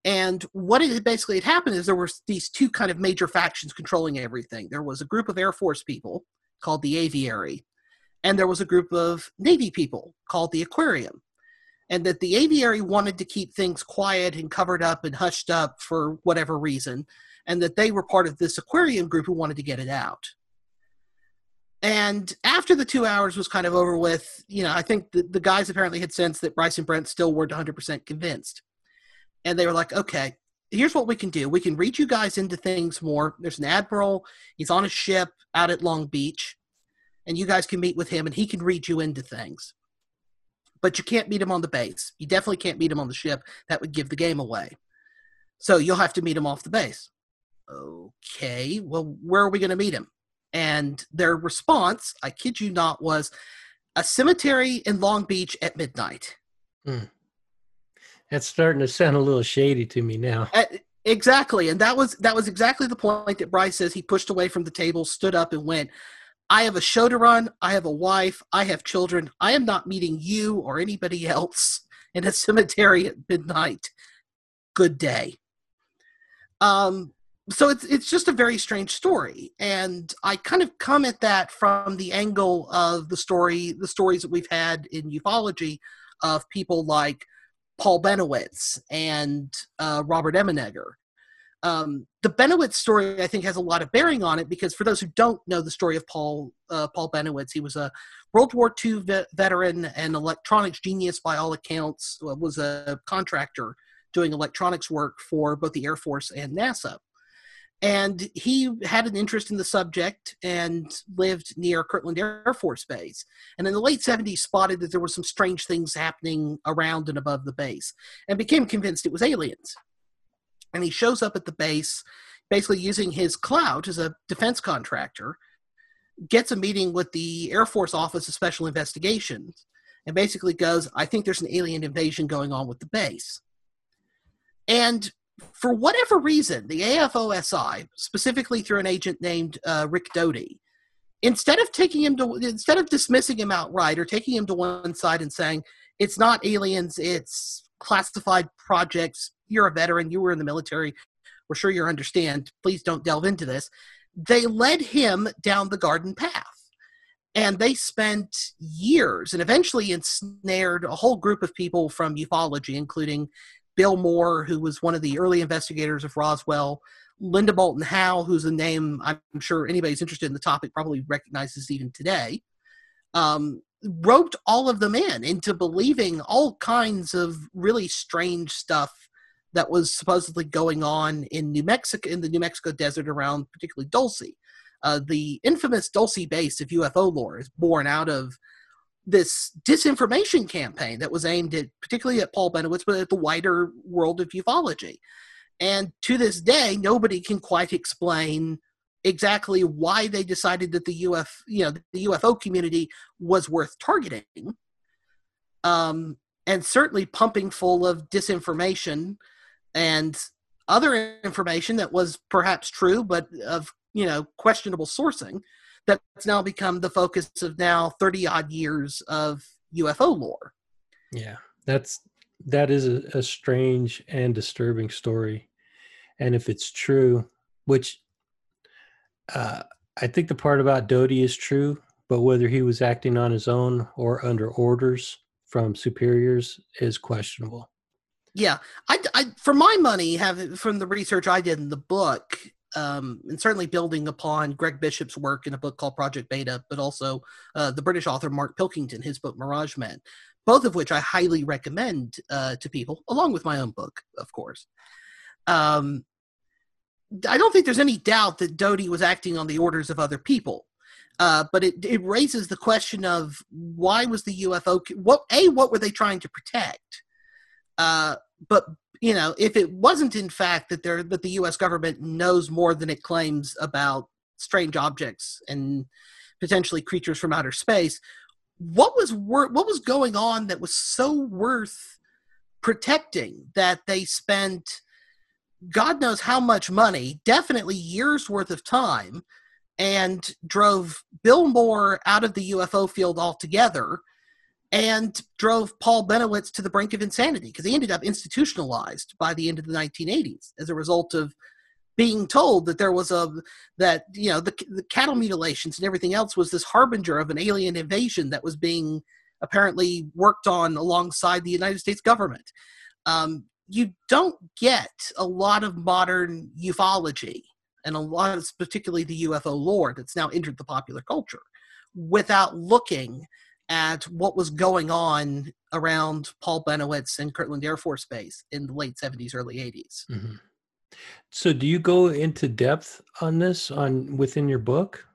and what it basically had happened is there were these two kind of major factions controlling everything. There was a group of Air Force people called the Aviary, and there was a group of Navy people called the Aquarium. And that the Aviary wanted to keep things quiet and covered up and hushed up for whatever reason, and that they were part of this Aquarium group who wanted to get it out. And after the two hours was kind of over with, you know, I think the, the guys apparently had sensed that Bryce and Brent still weren't 100% convinced and they were like, okay, here's what we can do. We can read you guys into things more. There's an admiral. He's on a ship out at Long Beach, and you guys can meet with him, and he can read you into things. But you can't meet him on the base. You definitely can't meet him on the ship. That would give the game away. So you'll have to meet him off the base. Okay, well, where are we going to meet him? And their response, I kid you not, was a cemetery in Long Beach at midnight. Mm. That's starting to sound a little shady to me now. Uh, exactly, and that was that was exactly the point that Bryce says. He pushed away from the table, stood up, and went. I have a show to run. I have a wife. I have children. I am not meeting you or anybody else in a *laughs* cemetery at midnight. Good day. Um, so it's it's just a very strange story, and I kind of come at that from the angle of the story, the stories that we've had in ufology of people like Paul Bennewitz and uh, Robert Emenegger. Um, the Bennewitz story, I think, has a lot of bearing on it because for those who don't know the story of Paul uh, Paul Bennewitz, he was a World War II vet- veteran and electronics genius by all accounts. Uh, was a contractor doing electronics work for both the Air Force and NASA. and he had an interest in the subject and lived near Kirtland Air Force Base. And in the late 70s, spotted that there were some strange things happening around and above the base, and became convinced it was aliens. And he shows up at the base, basically using his clout as a defense contractor, gets a meeting with the Air Force Office of Special Investigations, and basically goes, I think there's an alien invasion going on with the base. And for whatever reason, the AFOSI, specifically through an agent named uh, Rick Doty, instead of taking him to instead of dismissing him outright or taking him to one side and saying it's not aliens, it's classified projects. You're a veteran. You were in the military. We're sure you understand. Please don't delve into this. They led him down the garden path. And they spent years and eventually ensnared a whole group of people from ufology, including Bill Moore, who was one of the early investigators of Roswell, Linda Moulton Howe, who's a name I'm sure anybody's interested in the topic probably recognizes even today, um, roped all of them in into believing all kinds of really strange stuff that was supposedly going on in New Mexico, in the New Mexico desert around particularly Dulce. Uh, the infamous Dulce base of UFO lore is born out of this disinformation campaign that was aimed at particularly at Paul Bennewitz, but at the wider world of ufology. And to this day, nobody can quite explain exactly why they decided that the UF, you know, the UFO community was worth targeting. Um, and certainly pumping full of disinformation and other information that was perhaps true, but of you know questionable sourcing that's now become the focus of now 30 odd years of UFO lore. Yeah, that's that is a, a, strange and disturbing story. And if it's true, which uh, I think the part about Doty is true, but whether he was acting on his own or under orders from superiors is questionable. Yeah, I, I for my money, have from the research I did in the book, um, and certainly building upon Greg Bishop's work in a book called Project Beta, but also uh, the British author Mark Pilkington, his book Mirage Men, both of which I highly recommend uh, to people, along with my own book, of course. Um, I don't think there's any doubt that Doty was acting on the orders of other people. Uh, but it, it raises the question of why was the UFO what a what were they trying to protect? Uh, but you know, if it wasn't in fact that there that the U.S. government knows more than it claims about strange objects and potentially creatures from outer space, what was wor- what was going on that was so worth protecting that they spent God knows how much money, definitely years worth of time, and drove Bill Moore out of the UFO field altogether and drove Paul Bennewitz to the brink of insanity because he ended up institutionalized by the end of the 1980s as a result of being told that there was a that you know the, the cattle mutilations and everything else was this harbinger of an alien invasion that was being apparently worked on alongside the United States government. Um, you don't get a lot of modern ufology and a lot of particularly the UFO lore that's now entered the popular culture without looking at what was going on around Paul Bennewitz and Kirtland Air Force Base in the late 70s, early 80s. Mm-hmm. So, do you go into depth on this on within your book,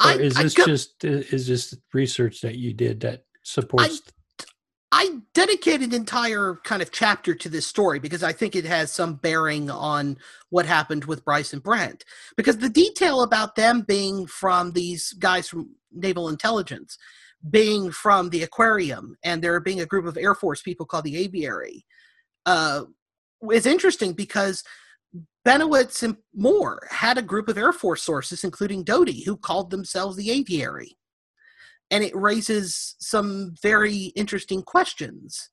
or I, is this go, just is this research that you did that supports? I, I dedicated an entire kind of chapter to this story because I think it has some bearing on what happened with Bryce and Brent. Because the detail about them being from these guys from Naval Intelligence being from the aquarium and there being a group of Air Force people called the Aviary uh, is interesting because Bennewitz and Moore had a group of Air Force sources, including Doty, who called themselves the Aviary. And it raises some very interesting questions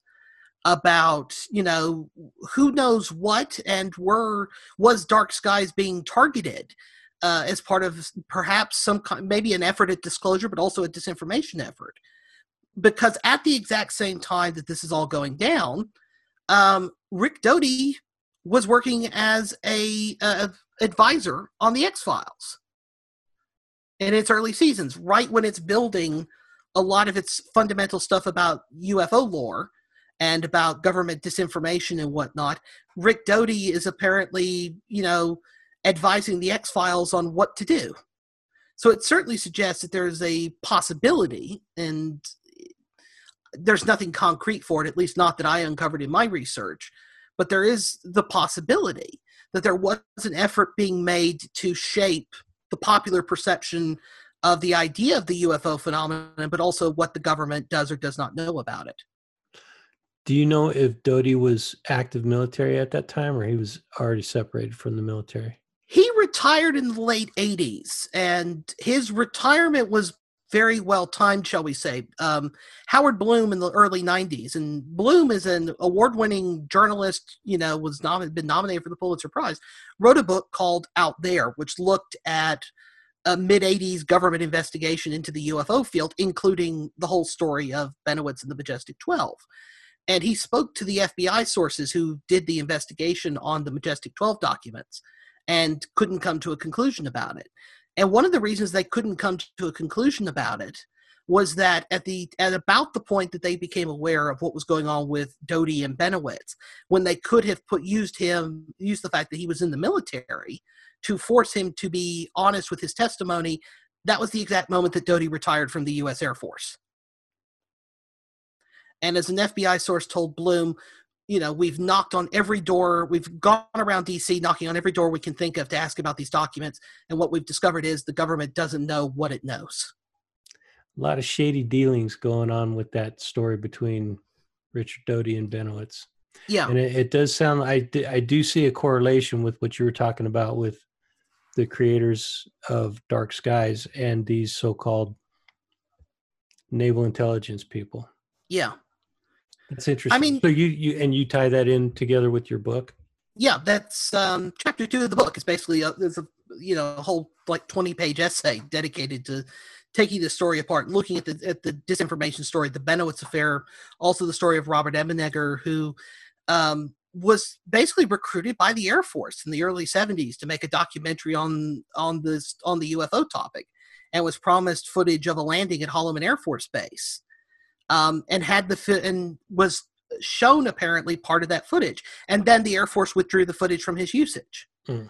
about, you know, who knows what and were was Dark Skies being targeted? Uh, as part of perhaps some kind, maybe an effort at disclosure, but also a disinformation effort. Because at the exact same time that this is all going down, um, Rick Doty was working as a, advisor on the X Files in its early seasons, right when it's building a lot of its fundamental stuff about UFO lore and about government disinformation and whatnot. Rick Doty is apparently, you know, advising the X Files on what to do. So it certainly suggests that there's a possibility, and there's nothing concrete for it, at least not that I uncovered in my research, but there is the possibility that there was an effort being made to shape the popular perception of the idea of the UFO phenomenon, but also what the government does or does not know about it. Do you know if Doty was active military at that time or he was already separated from the military? He retired in the late 80s, and his retirement was very well timed, shall we say. Um, Howard Bloom in the early 90s, and Bloom is an award winning journalist, you know, was nom- been nominated for the Pulitzer Prize, wrote a book called Out There, which looked at a mid 80s government investigation into the UFO field, including the whole story of Bennewitz and the Majestic 12 and he spoke to the FBI sources who did the investigation on the Majestic 12 documents and couldn't come to a conclusion about it. And one of the reasons they couldn't come to a conclusion about it was that at the at about the point that they became aware of what was going on with Doty and Bennewitz, when they could have put used him used the fact that he was in the military to force him to be honest with his testimony, that was the exact moment that Doty retired from the U.S. Air Force. And as an FBI source told Bloom, you know, we've knocked on every door, we've gone around DC knocking on every door we can think of to ask about these documents. And what we've discovered is the government doesn't know what it knows. A lot of shady dealings going on with that story between Richard Doty and Bennewitz. Yeah. And it, it does sound, I, I do see a correlation with what you were talking about with the creators of Dark Skies and these so called naval intelligence people. Yeah. That's interesting. I mean, so you you and you tie that in together with your book. Yeah, that's um, chapter two of the book. It's basically a, there's a you know a whole like twenty page essay dedicated to taking the story apart, looking at the at the disinformation story, the Bennewitz affair, also the story of Robert Emenegger, who um, was basically recruited by the Air Force in the early '70s to make a documentary on on this on the UFO topic, and was promised footage of a landing at Holloman Air Force Base um, and had the fi- and was shown apparently part of that footage, and then the Air Force withdrew the footage from his usage. Mm.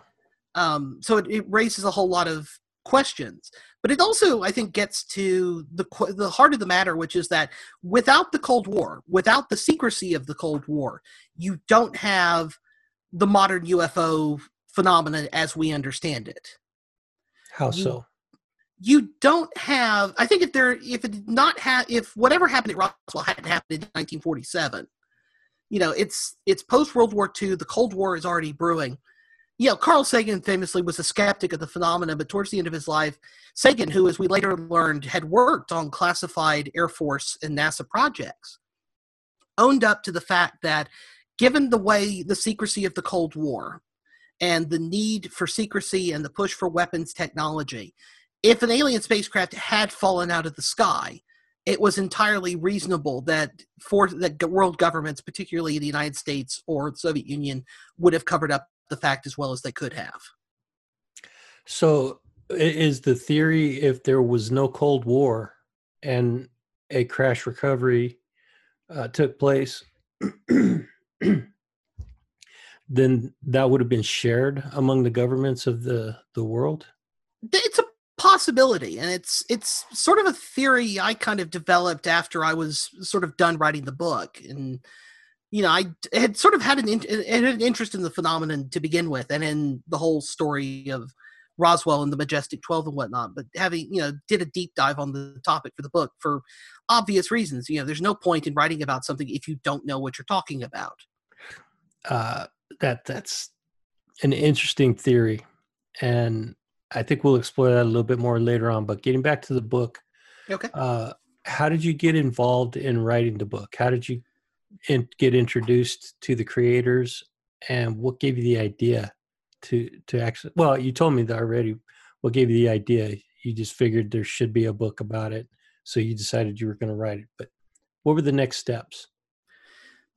Um, so it, it raises a whole lot of questions, but it also I think gets to the the heart of the matter, which is that without the Cold War, without the secrecy of the Cold War, you don't have the modern UFO phenomenon as we understand it. How so? You don't have i think if there if it did not have if whatever happened at roswell hadn't happened in 1947 you know it's it's post world war ii the cold war is already brewing. You know carl sagan famously was a skeptic of the phenomenon but towards the end of his life sagan who as we later learned had worked on classified air force and nasa projects owned up to the fact that given the way the secrecy of the cold war and the need for secrecy and the push for weapons technology if an alien spacecraft had fallen out of the sky, it was entirely reasonable that for that world governments, particularly the United States or the Soviet Union, would have covered up the fact as well as they could have. So, is the theory if there was no Cold War and a crash recovery uh, took place, *clears throat* then that would have been shared among the governments of the the world? It's possibility and it's it's sort of a theory i kind of developed after i was sort of done writing the book and you know i had sort of had an, had an interest in the phenomenon to begin with and in the whole story of roswell and the majestic 12 and whatnot but having you know did a deep dive on the topic for the book for obvious reasons you know there's no point in writing about something if you don't know what you're talking about. Uh that that's an interesting theory and I think we'll explore that a little bit more later on. But getting back to the book, okay. Uh, how did you get involved in writing the book? How did you in, get introduced to the creators, and what gave you the idea to to actually? Well, you told me that already. What gave you the idea? You just figured there should be a book about it, so you decided you were going to write it. But what were the next steps?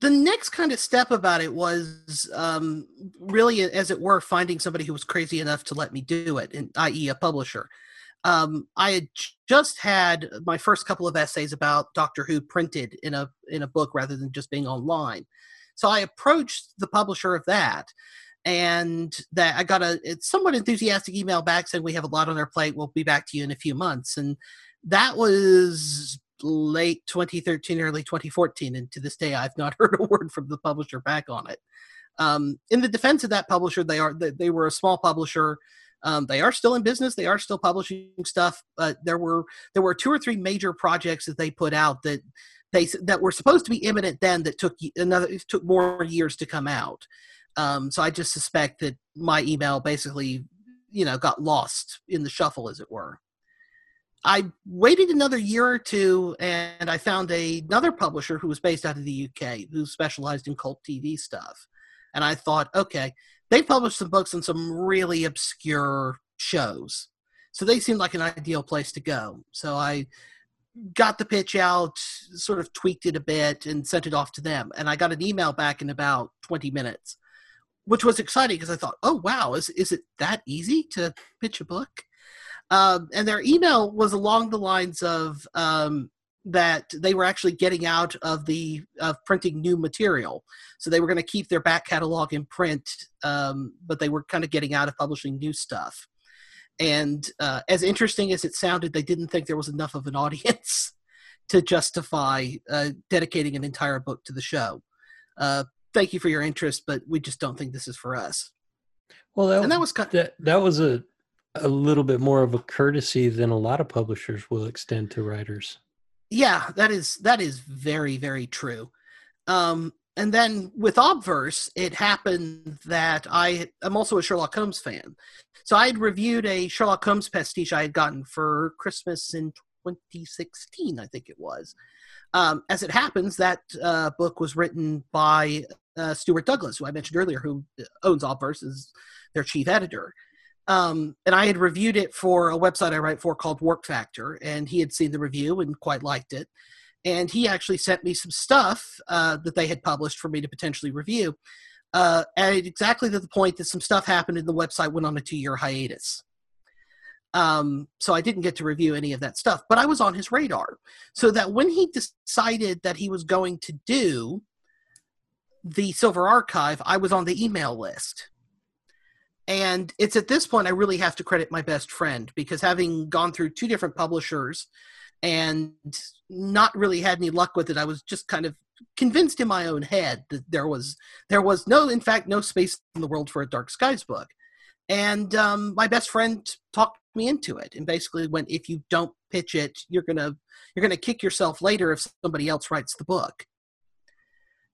The next kind of step about it was um, really, as it were, finding somebody who was crazy enough to let me do it, and i.e., a publisher. Um, I had just had my first couple of essays about Doctor Who printed in a in a book rather than just being online. So I approached the publisher of that, and that I got a somewhat enthusiastic email back saying we have a lot on our plate. We'll be back to you in a few months, and that was late 2013, early 2014, and to this day I've not *laughs* heard a word from the publisher back on it. Um, in the defense of that publisher, they are they, were a small publisher. Um, they are still in business. They are still publishing stuff, but there were there were two or three major projects that they put out that they that were supposed to be imminent then that took another took more years to come out. Um, so I just suspect that my email basically, you know, got lost in the shuffle, as it were. I waited another year or two, and I found a, another publisher who was based out of the UK who specialized in cult TV stuff. And I thought, okay, they published some books on some really obscure shows, so they seemed like an ideal place to go. So I got the pitch out, sort of tweaked it a bit, and sent it off to them. And I got an email back in about 20 minutes which was exciting because I thought, oh wow, is is it that easy to pitch a book? Um, and their email was along the lines of um, that they were actually getting out of the of printing new material, so they were going to keep their back catalog in print, um, but they were kind of getting out of publishing new stuff. And uh, as interesting as it sounded, they didn't think there was enough of an *laughs* audience to justify uh, dedicating an entire book to the show. Uh, thank you for your interest, but we just don't think this is for us. Well, that, and that was kind of, that, that was a a little bit more of a courtesy than a lot of publishers will extend to writers. Yeah, that is that is very very true. Um, and then with Obverse, it happened that I am also a Sherlock Holmes fan. So I had reviewed a Sherlock Holmes pastiche I had gotten for Christmas in 2016, I think it was. Um, as it happens, that uh, book was written by uh, Stuart Douglas, who I mentioned earlier, who owns Obverse, is their chief editor. Um, and I had reviewed it for a website I write for called Warp Factor, and he had seen the review and quite liked it. And he actually sent me some stuff uh, that they had published for me to potentially review. Uh, at exactly to the point that some stuff happened and the website went on a two year hiatus. Um, so I didn't get to review any of that stuff, but I was on his radar. So that when he decided that he was going to do the Silver Archive, I was on the email list. And it's at this point I really have to credit my best friend because having gone through two different publishers and not really had any luck with it, I was just kind of convinced in my own head that there was there was no in fact no space in the world for a Dark Skies book. And um, my best friend talked me into it and basically went if you don't pitch it you're gonna you're gonna kick yourself later if somebody else writes the book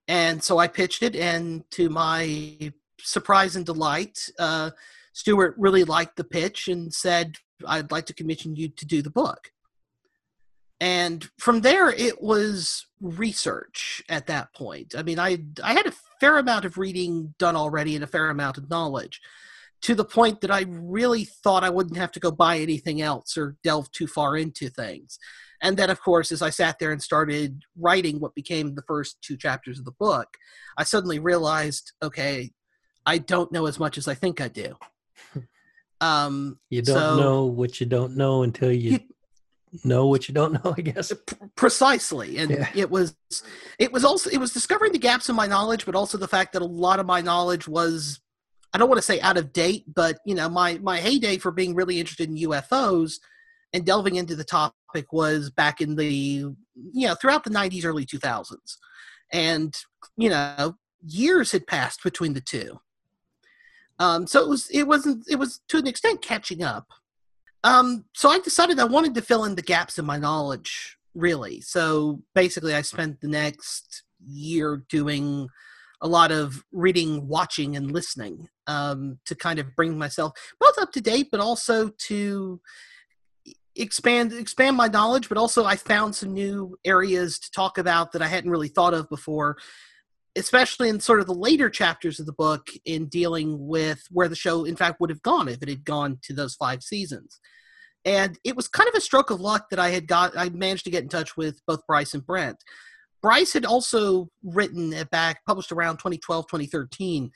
and so I pitched it, and to my surprise and delight, uh, Stuart really liked the pitch and said, I'd like to commission you to do the book. And from there, it was research at that point. I mean, I, I had a fair amount of reading done already and a fair amount of knowledge to the point that I really thought I wouldn't have to go buy anything else or delve too far into things. And then, of course, as I sat there and started writing what became the first two chapters of the book, I suddenly realized, okay, I don't know as much as I think I do. *laughs* Um, you don't so, know what you don't know until you, you, know what you don't *laughs* know. I guess precisely, and yeah. it was, it was also it was discovering the gaps in my knowledge, but also the fact that a lot of my knowledge was, I don't want to say out of date, but you know, my my heyday for being really interested in UFOs and delving into the topic was back in the you know throughout the 90s early 2000s and you know years had passed between the two um, so it was it wasn't it was to an extent catching up. Um, so i decided i wanted to fill in the gaps in my knowledge really. So basically i spent the next year doing a lot of reading watching and listening um, to kind of bring myself both up to date but also to expand expand my knowledge but also i found some new areas to talk about that i hadn't really thought of before especially in sort of the later chapters of the book in dealing with where the show in fact would have gone if it had gone to those five seasons and it was kind of a stroke of luck that i had got i managed to get in touch with both bryce and brent bryce had also written it back published around 2012 2013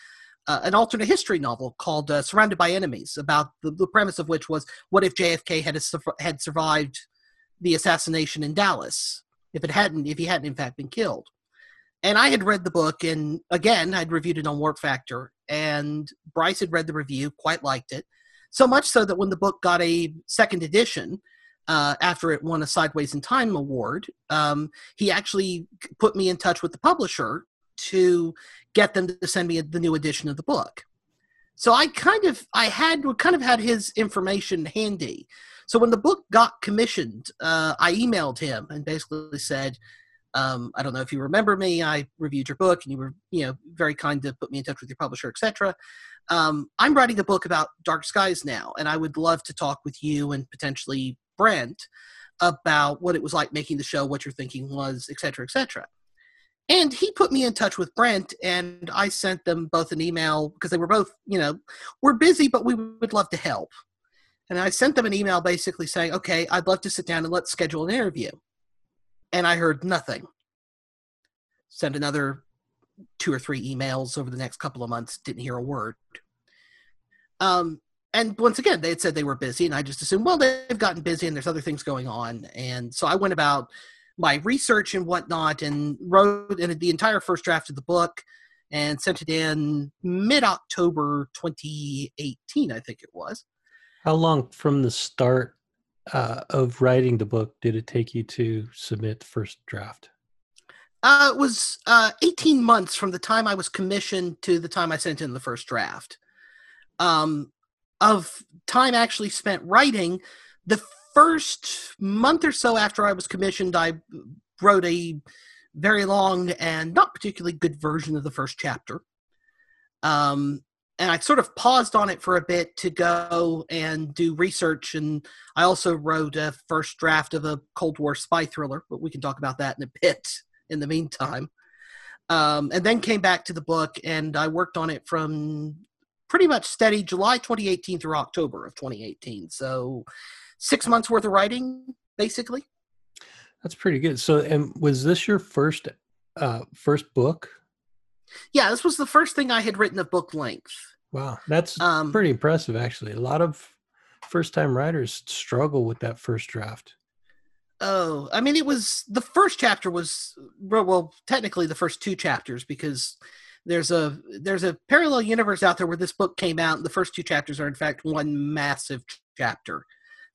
uh, an alternate history novel called uh, Surrounded by Enemies, about the, the, premise of which was what if JFK had a, had survived the assassination in Dallas if it hadn't if he hadn't in fact been killed. And I had read the book, and again, I'd reviewed it on Warp Factor, and Bryce had read the review, quite liked it. So much so that when the book got a second edition, uh, after it won a Sidewise in Time award, um, he actually put me in touch with the publisher to get them to send me the new edition of the book. So I kind of I had kind of had his information handy. So when the book got commissioned, uh, I emailed him and basically said, um, I don't know if you remember me. I reviewed your book, and you were, you know, very kind to put me in touch with your publisher, etc. Um, I'm writing a book about dark skies now, and I would love to talk with you and potentially Brent about what it was like making the show, what your thinking was, etc., etc. And he put me in touch with Brent, and I sent them both an email because they were both, you know, we're busy, but we would love to help. And I sent them an email basically saying, okay, I'd love to sit down and let's schedule an interview. And I heard nothing. Sent another two or three emails over the next couple of months, didn't hear a word. Um, and once again, they had said they were busy, and I just assumed, well, they've gotten busy and there's other things going on. And so I went about my research and whatnot and wrote in the entire first draft of the book and sent it in mid October 2018, I think it was. How long from the start uh, of writing the book did it take you to submit the first draft? Uh, it was uh, 18 months from the time I was commissioned to the time I sent in the first draft. Um, of time actually spent writing, the first month or so after I was commissioned, I wrote a very long and not particularly good version of the first chapter. Um, and I sort of paused on it for a bit to go and do research. And I also wrote a first draft of a Cold War spy thriller, but we can talk about that in a bit in the meantime. Um, and then came back to the book and I worked on it from pretty much steady July 2018 through October of 2018. So six months worth of writing, basically. That's pretty good. So, and was this your first uh, first book? Yeah, this was the first thing I had written of book length. Wow, that's um, pretty impressive, actually. A lot of first time writers struggle with that first draft. Oh, I mean, it was the first chapter was well, technically the first two chapters because there's a there's a parallel universe out there where this book came out, and the first two chapters are in fact one massive chapter.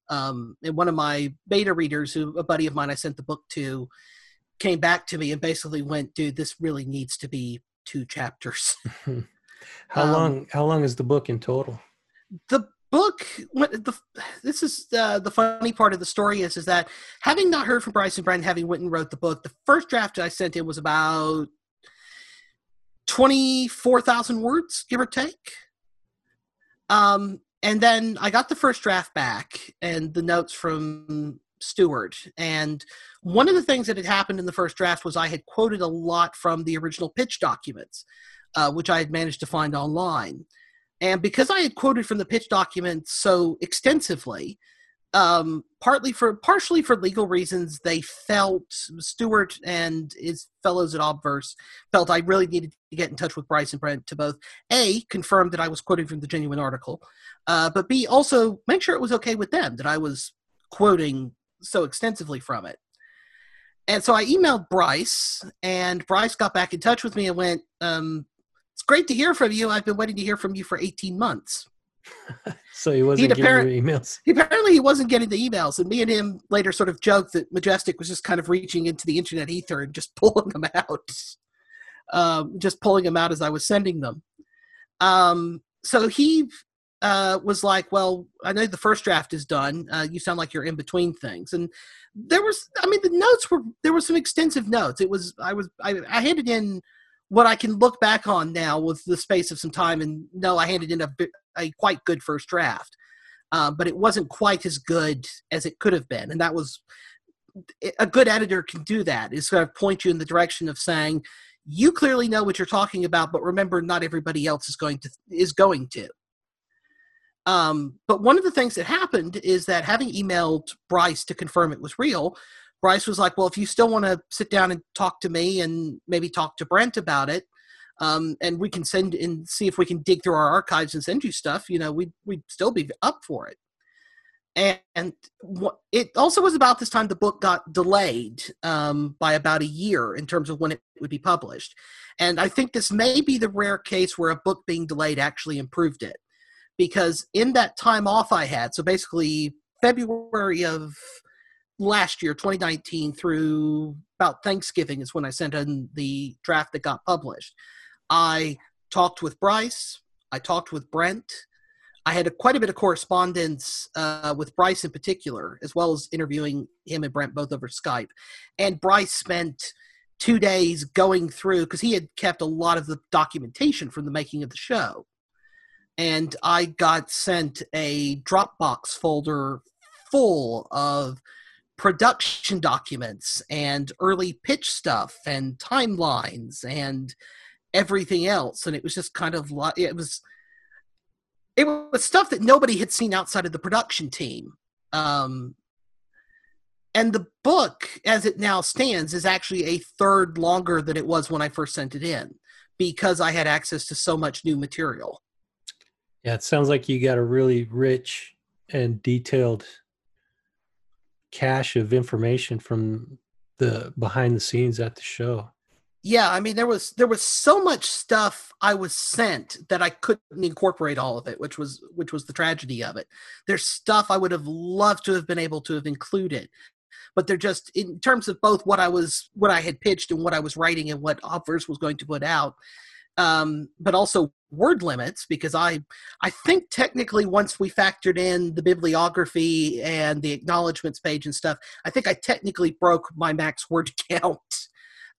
Um, and one of my beta readers, who a buddy of mine I sent the book to, came back to me and basically went, "Dude, this really needs to be two chapters." *laughs* how um, long? How long is the book in total? The book. The, this is uh, the funny part of the story is is that having not heard from Bryce and Brent, having went and wrote the book, the first draft I sent in was about twenty four thousand words, give or take. Um, and then I got the first draft back and the notes from Stuart. And one of the things that had happened in the first draft was I had quoted a lot from the original pitch documents, uh, which I had managed to find online. And because I had quoted from the pitch documents so extensively, um, partly for partially for legal reasons, they felt Stuart and his fellows at Obverse felt I really needed to get in touch with Bryce and Brent to both a confirm that I was quoting from the genuine article, uh, but b also make sure it was okay with them that I was quoting so extensively from it. And so I emailed Bryce, and Bryce got back in touch with me and went, um, "It's great to hear from you. I've been waiting to hear from you for 18 months." *laughs* so he wasn't getting the emails. Apparently, he wasn't getting the emails, and me and him later sort of joked that Majestic was just kind of reaching into the internet ether and just *laughs* pulling them out, um, just pulling them out as I was sending them. Um, so he uh, was like, "Well, I know the first draft is done. Uh, you sound like you're in between things." And there was, I mean, the notes were there were some extensive notes. It was I was I, I handed in what I can look back on now with the space of some time and know I handed in a, a quite good first draft, uh, but it wasn't quite as good as it could have been, and that was a good editor can do that is kind of point you in the direction of saying you clearly know what you're talking about, but remember, not everybody else is going to is going to. Um, but one of the things that happened is that having emailed Bryce to confirm it was real, Bryce was like, "Well, if you still want to sit down and talk to me and maybe talk to Brent about it, um, and we can send and see if we can dig through our archives and send you stuff, you know, we'd we'd still be up for it." and what it also was about this time the book got delayed um, by about a year in terms of when it would be published and i think this may be the rare case where a book being delayed actually improved it because in that time off i had so basically february of last year 2019 through about thanksgiving is when i sent in the draft that got published i talked with bryce i talked with brent I had a, quite a bit of correspondence uh, with Bryce in particular, as well as interviewing him and Brent both over Skype. And Bryce spent two days going through because he had kept a lot of the documentation from the making of the show. And I got sent a Dropbox folder full of production documents and early pitch stuff and timelines and everything else. And it was just kind of like it was it was stuff that nobody had seen outside of the production team. Um, and the book, as it now stands, is actually a third longer than it was when I first sent it in because I had access to so much new material. Yeah, it sounds like you got a really rich and detailed cache of information from the behind the scenes at the show. Yeah i mean there was there was so much stuff i was sent that i couldn't incorporate all of it which was which was the tragedy of it. There's stuff i would have loved to have been able to have included but they're just in terms of both what i was what i had pitched and what i was writing and what Obverse was going to put out um, but also word limits because i i think technically once we factored in the bibliography and the acknowledgments page and stuff i think i technically broke my max word *laughs* count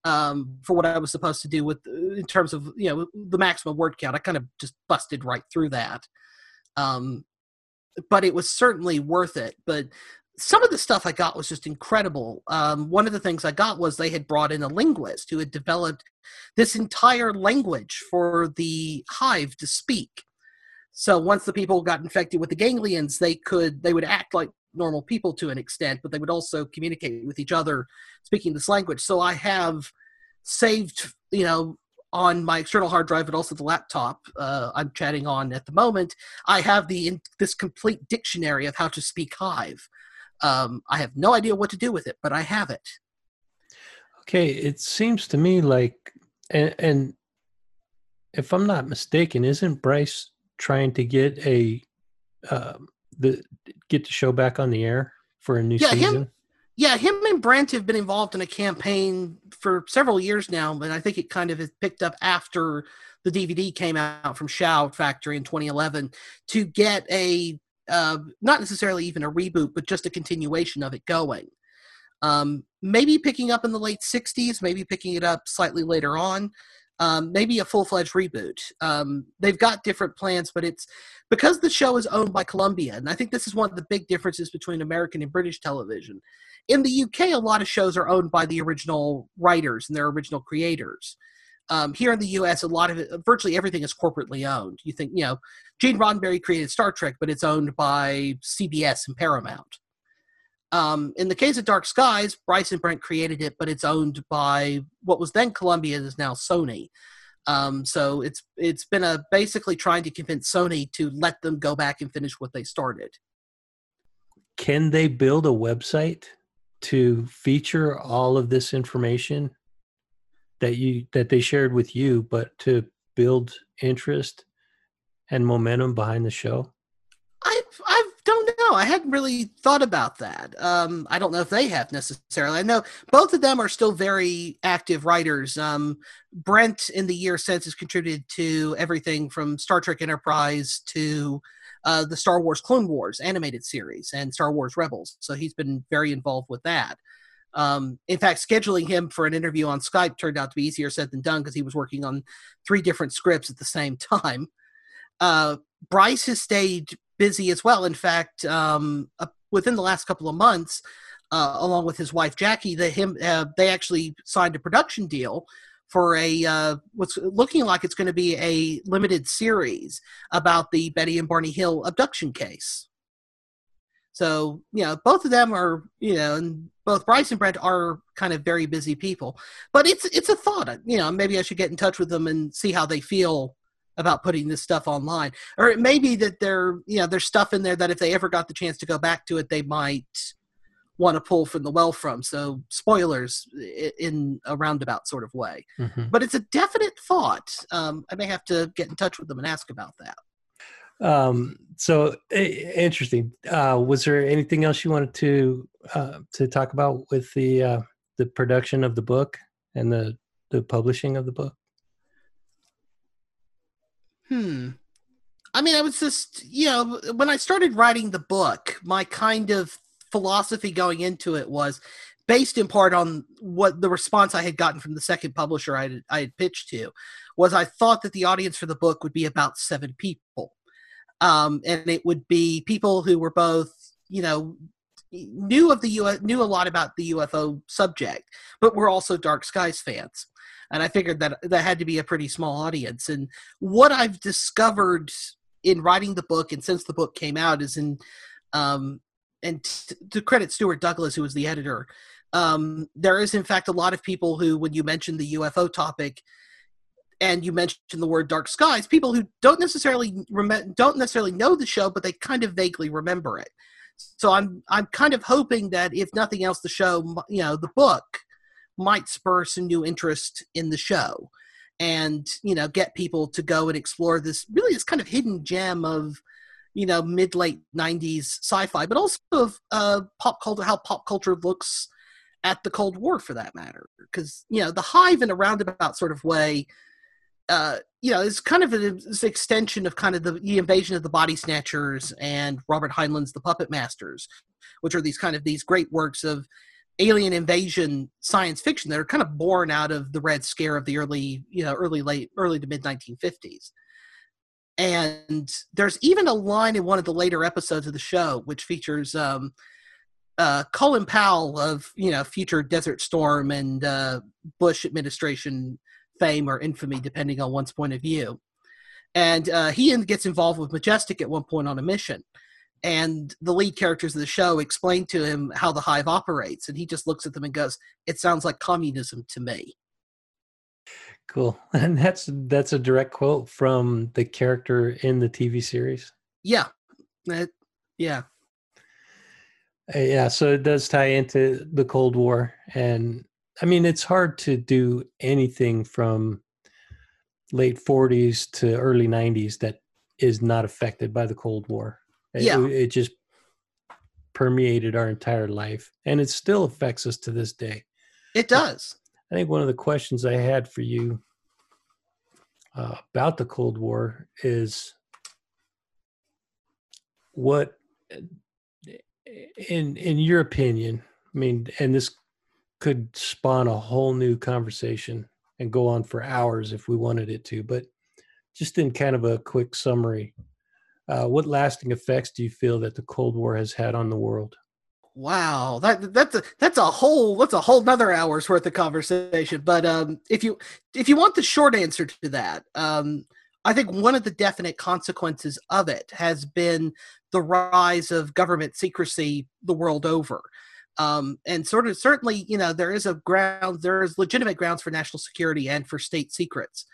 um, for what I was supposed to do with uh, in terms of you know the maximum word count. I kind of just busted right through that. Um, but it was certainly worth it. But some of the stuff I got was just incredible. Um, one of the things I got was they had brought in a linguist who had developed this entire language for the hive to speak. So once the people got infected with the ganglions, they could they would act like normal people to an extent, but they would also communicate with each other speaking this language. So I have saved, you know, on my external hard drive, but also the laptop uh, I'm chatting on at the moment. I have the in, this complete dictionary of how to speak Hive. Um, I have no idea what to do with it, but I have it. Okay, it seems to me like, and, and if I'm not mistaken, isn't Bryce trying to get a um, the get the show back on the air for a new yeah, season? Him, yeah, him and Brent have been involved in a campaign for several years now, but I think it kind of has picked up after the DVD came out from Shout Factory in 2011 to get a uh, not necessarily even a reboot, but just a continuation of it going. Um, maybe picking up in the late 60s, maybe picking it up slightly later on um, maybe a full fledged reboot. Um, they've got different plans, but it's because the show is owned by Columbia, and I think this is one of the big differences between American and British television. In the UK, a lot of shows are owned by the original writers and their original creators. Um, here in the U.S., a lot of it, virtually everything is corporately owned. You think, you know, Gene Roddenberry created Star Trek, but it's owned by CBS and Paramount. Um, in the case of Dark Skies, Bryce and Brent created it, but it's owned by what was then Columbia is now Sony. Um, so it's it's been a basically trying to convince Sony to let them go back and finish what they started. Can they build a website to feature all of this information that you that they shared with you, but to build interest and momentum behind the show? I've I've don't I hadn't really thought about that. Um, I don't know if they have necessarily. I know both of them are still very active writers. Um, Brent, in the year since, has contributed to everything from Star Trek Enterprise to uh, the Star Wars Clone Wars animated series and Star Wars Rebels. So he's been very involved with that. Um, in fact, scheduling him for an interview on Skype turned out to be easier said than done because he was working on three different scripts at the same *laughs* time. Uh, Bryce has stayed busy as well. In fact, um, uh, within the last couple of months, uh, along with his wife Jackie, they him uh, they actually signed a production deal for a uh, what's looking like it's going to be a limited series about the Betty and Barney Hill abduction case. So you know, both of them are you know, and both Bryce and Brent are kind of very busy people. But it's it's a thought. You know, maybe I should get in touch with them and see how they feel about putting this stuff online or it may be that there you know there's stuff in there that if they ever got the chance to go back to it they might want to pull from the well from. So spoilers in a roundabout sort of way. Mm-hmm. but it's a definite thought. Um, i may have to get in touch with them and ask about that. Um, so interesting. Uh, was there anything else you wanted to uh, to talk about with the uh, the production of the book and the the publishing of the book Hmm. I mean, I was just, you know, when I started writing the book, my kind of philosophy going into it was based in part on what the response I had gotten from the second publisher I had, I had pitched to was I thought that the audience for the book would be about seven people. Um, and it would be people who were both, you know, knew of the U knew a lot about the UFO subject, but were also Dark Skies fans and I figured that that had to be a pretty small audience. And what I've discovered in writing the book and since the book came out is in, um, and t- to credit Stuart Douglas, who was the editor, um, there is in fact a lot of people who, when you mention the UFO topic, and you mentioned the word dark skies, people who don't necessarily rem- don't necessarily know the show, but they kind of vaguely remember it. So I'm I'm kind of hoping that if nothing else, the show, you know, the book might spur some new interest in the show and you know get people to go and explore this really this kind of hidden gem of you know mid late 90s sci-fi but also of uh, pop culture how pop culture looks at the cold war for that matter. Because you know the hive in a roundabout sort of way uh, you know it's kind of an extension of kind of the, the invasion of the body snatchers and robert heinlein's the puppet masters which are these kind of these great works of alien invasion science fiction that are kind of born out of the red scare of the early you know early late early to mid 1950s and there's even a line in one of the later episodes of the show which features um, uh, Colin Powell of you know future Desert Storm and uh, Bush administration fame or infamy, depending on one's point of view. And uh, he gets involved with Majestic at one point on a mission, and the lead characters of the show explain to him how the hive operates and he just looks at them and goes it sounds like communism to me. Cool. *laughs* And that's that's a direct quote from the character in the tv series? Yeah. That, yeah. Uh, yeah so it does tie into the cold war and i mean it's hard to do anything from late 40s to early 90s that is not affected by the cold war it, yeah. it just permeated our entire life and it still affects us to this day. It does. I think one of the questions I had for you uh, about the Cold War is what in in your opinion i mean and this could spawn a whole new conversation and go on for hours if we wanted it to but just in kind of a quick summary uh, what lasting effects do you feel that the Cold War has had on the world? Wow, that that's a that's a whole that's a whole another hour's worth of conversation. But um, if you if you want the short answer to that, um, I think one of the definite consequences of it has been the rise of government secrecy the world over. Um, and sort of certainly, you know, there is a ground, there is legitimate grounds for national security and for state secrets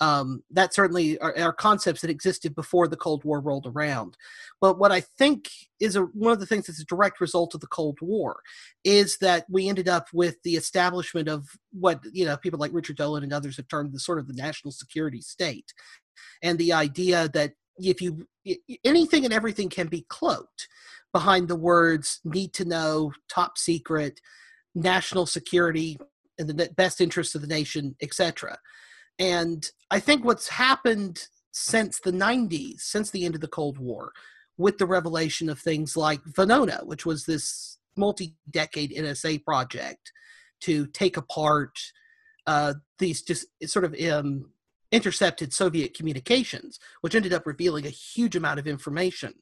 um, that certainly are, are, concepts that existed before the Cold War rolled around. But what I think is a, one of the things that's a direct result of the Cold War is that we ended up with the establishment of what you know people like Richard Dolan and others have termed the sort of the national security state, and the idea that if you anything and everything can be cloaked behind the words need to know, top secret, national security, and the best interests of the nation, etc. And I think what's happened since the 90s, since the end of the Cold War, with the revelation of things like Venona, which was this multi decade NSA project to take apart uh, these just sort of um, intercepted Soviet communications, which ended up revealing a huge amount of information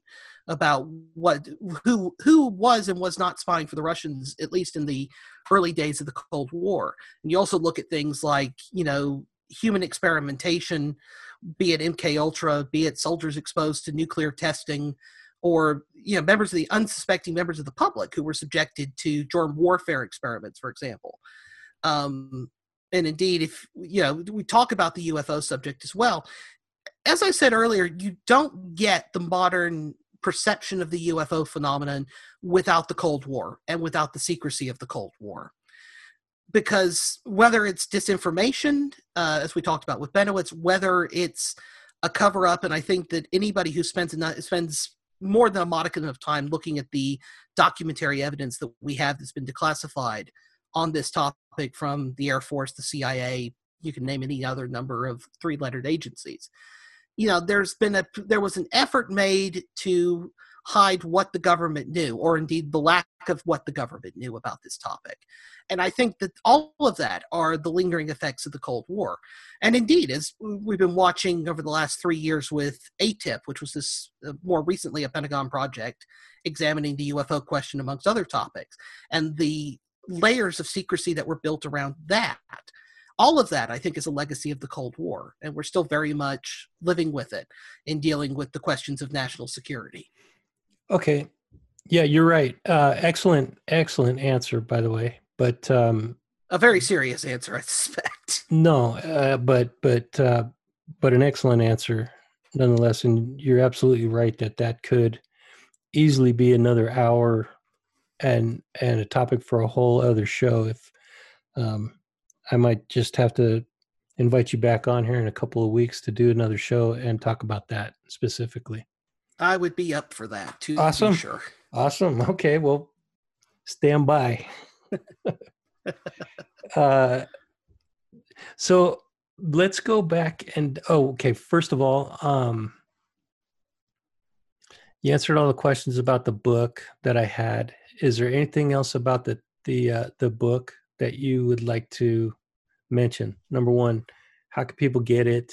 about what who who was and was not spying for the Russians, at least in the early days of the Cold War. And you also look at things like you know human experimentation, be it MK Ultra, be it soldiers exposed to nuclear testing, or you know members of the unsuspecting members of the public who were subjected to germ warfare experiments, for example. Um, and indeed, if you know we talk about the UFO subject as well, as I said earlier, you don't get the modern perception of the UFO phenomenon without the Cold War and without the secrecy of the Cold War. Because whether it's disinformation, uh, as we talked about with Bennewitz, whether it's a cover up, and I think that anybody who spends spends more than a modicum of time looking at the documentary evidence that we have that's been declassified on this topic from the Air Force, the CIA, you can name any other number of three lettered agencies. You know there's been a there was an effort made to hide what the government knew or indeed the lack of what the government knew about this topic. And i think that all of that are the lingering effects of the cold war. And indeed as we've been watching over the last three years with AATIP which was this uh, more recently a pentagon project examining the ufo question amongst other topics and the layers of secrecy that were built around that all of that i think is a legacy of the cold war and we're still very much living with it in dealing with the questions of national security okay. Yeah you're right. Uh, excellent excellent answer by the way but um, a very serious answer i suspect. *laughs* No uh, but but uh, but an excellent answer nonetheless and you're absolutely right that that could easily be another hour and and a topic for a whole other show if um, I might just have to invite you back on here in a couple of weeks to do another show and talk about that specifically. I would be up for that too. Awesome. sure. Awesome. Okay. Well, stand by. *laughs* uh, so let's go back and oh, okay. First of all, um, you answered all the questions about the book that I had. Is there anything else about the the uh, the book that you would like to mention? Number one, how can people get it?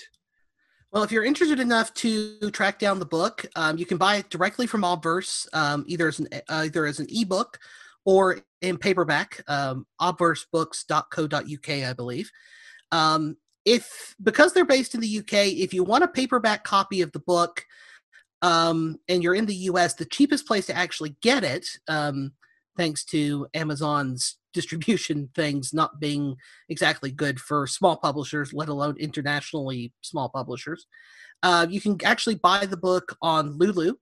Well, if you're interested enough to track down the book, um, you can buy it directly from Obverse, um, either as an uh, either as an ebook or in paperback. Um, obversebooks.co.uk, I believe. Um, if because they're based in the UK, if you want a paperback copy of the book, um, and you're in the US, the cheapest place to actually get it, um, thanks to Amazon's distribution *laughs* things not being exactly good for small publishers, let alone internationally small publishers. Uh, you can actually buy the book on Lulu.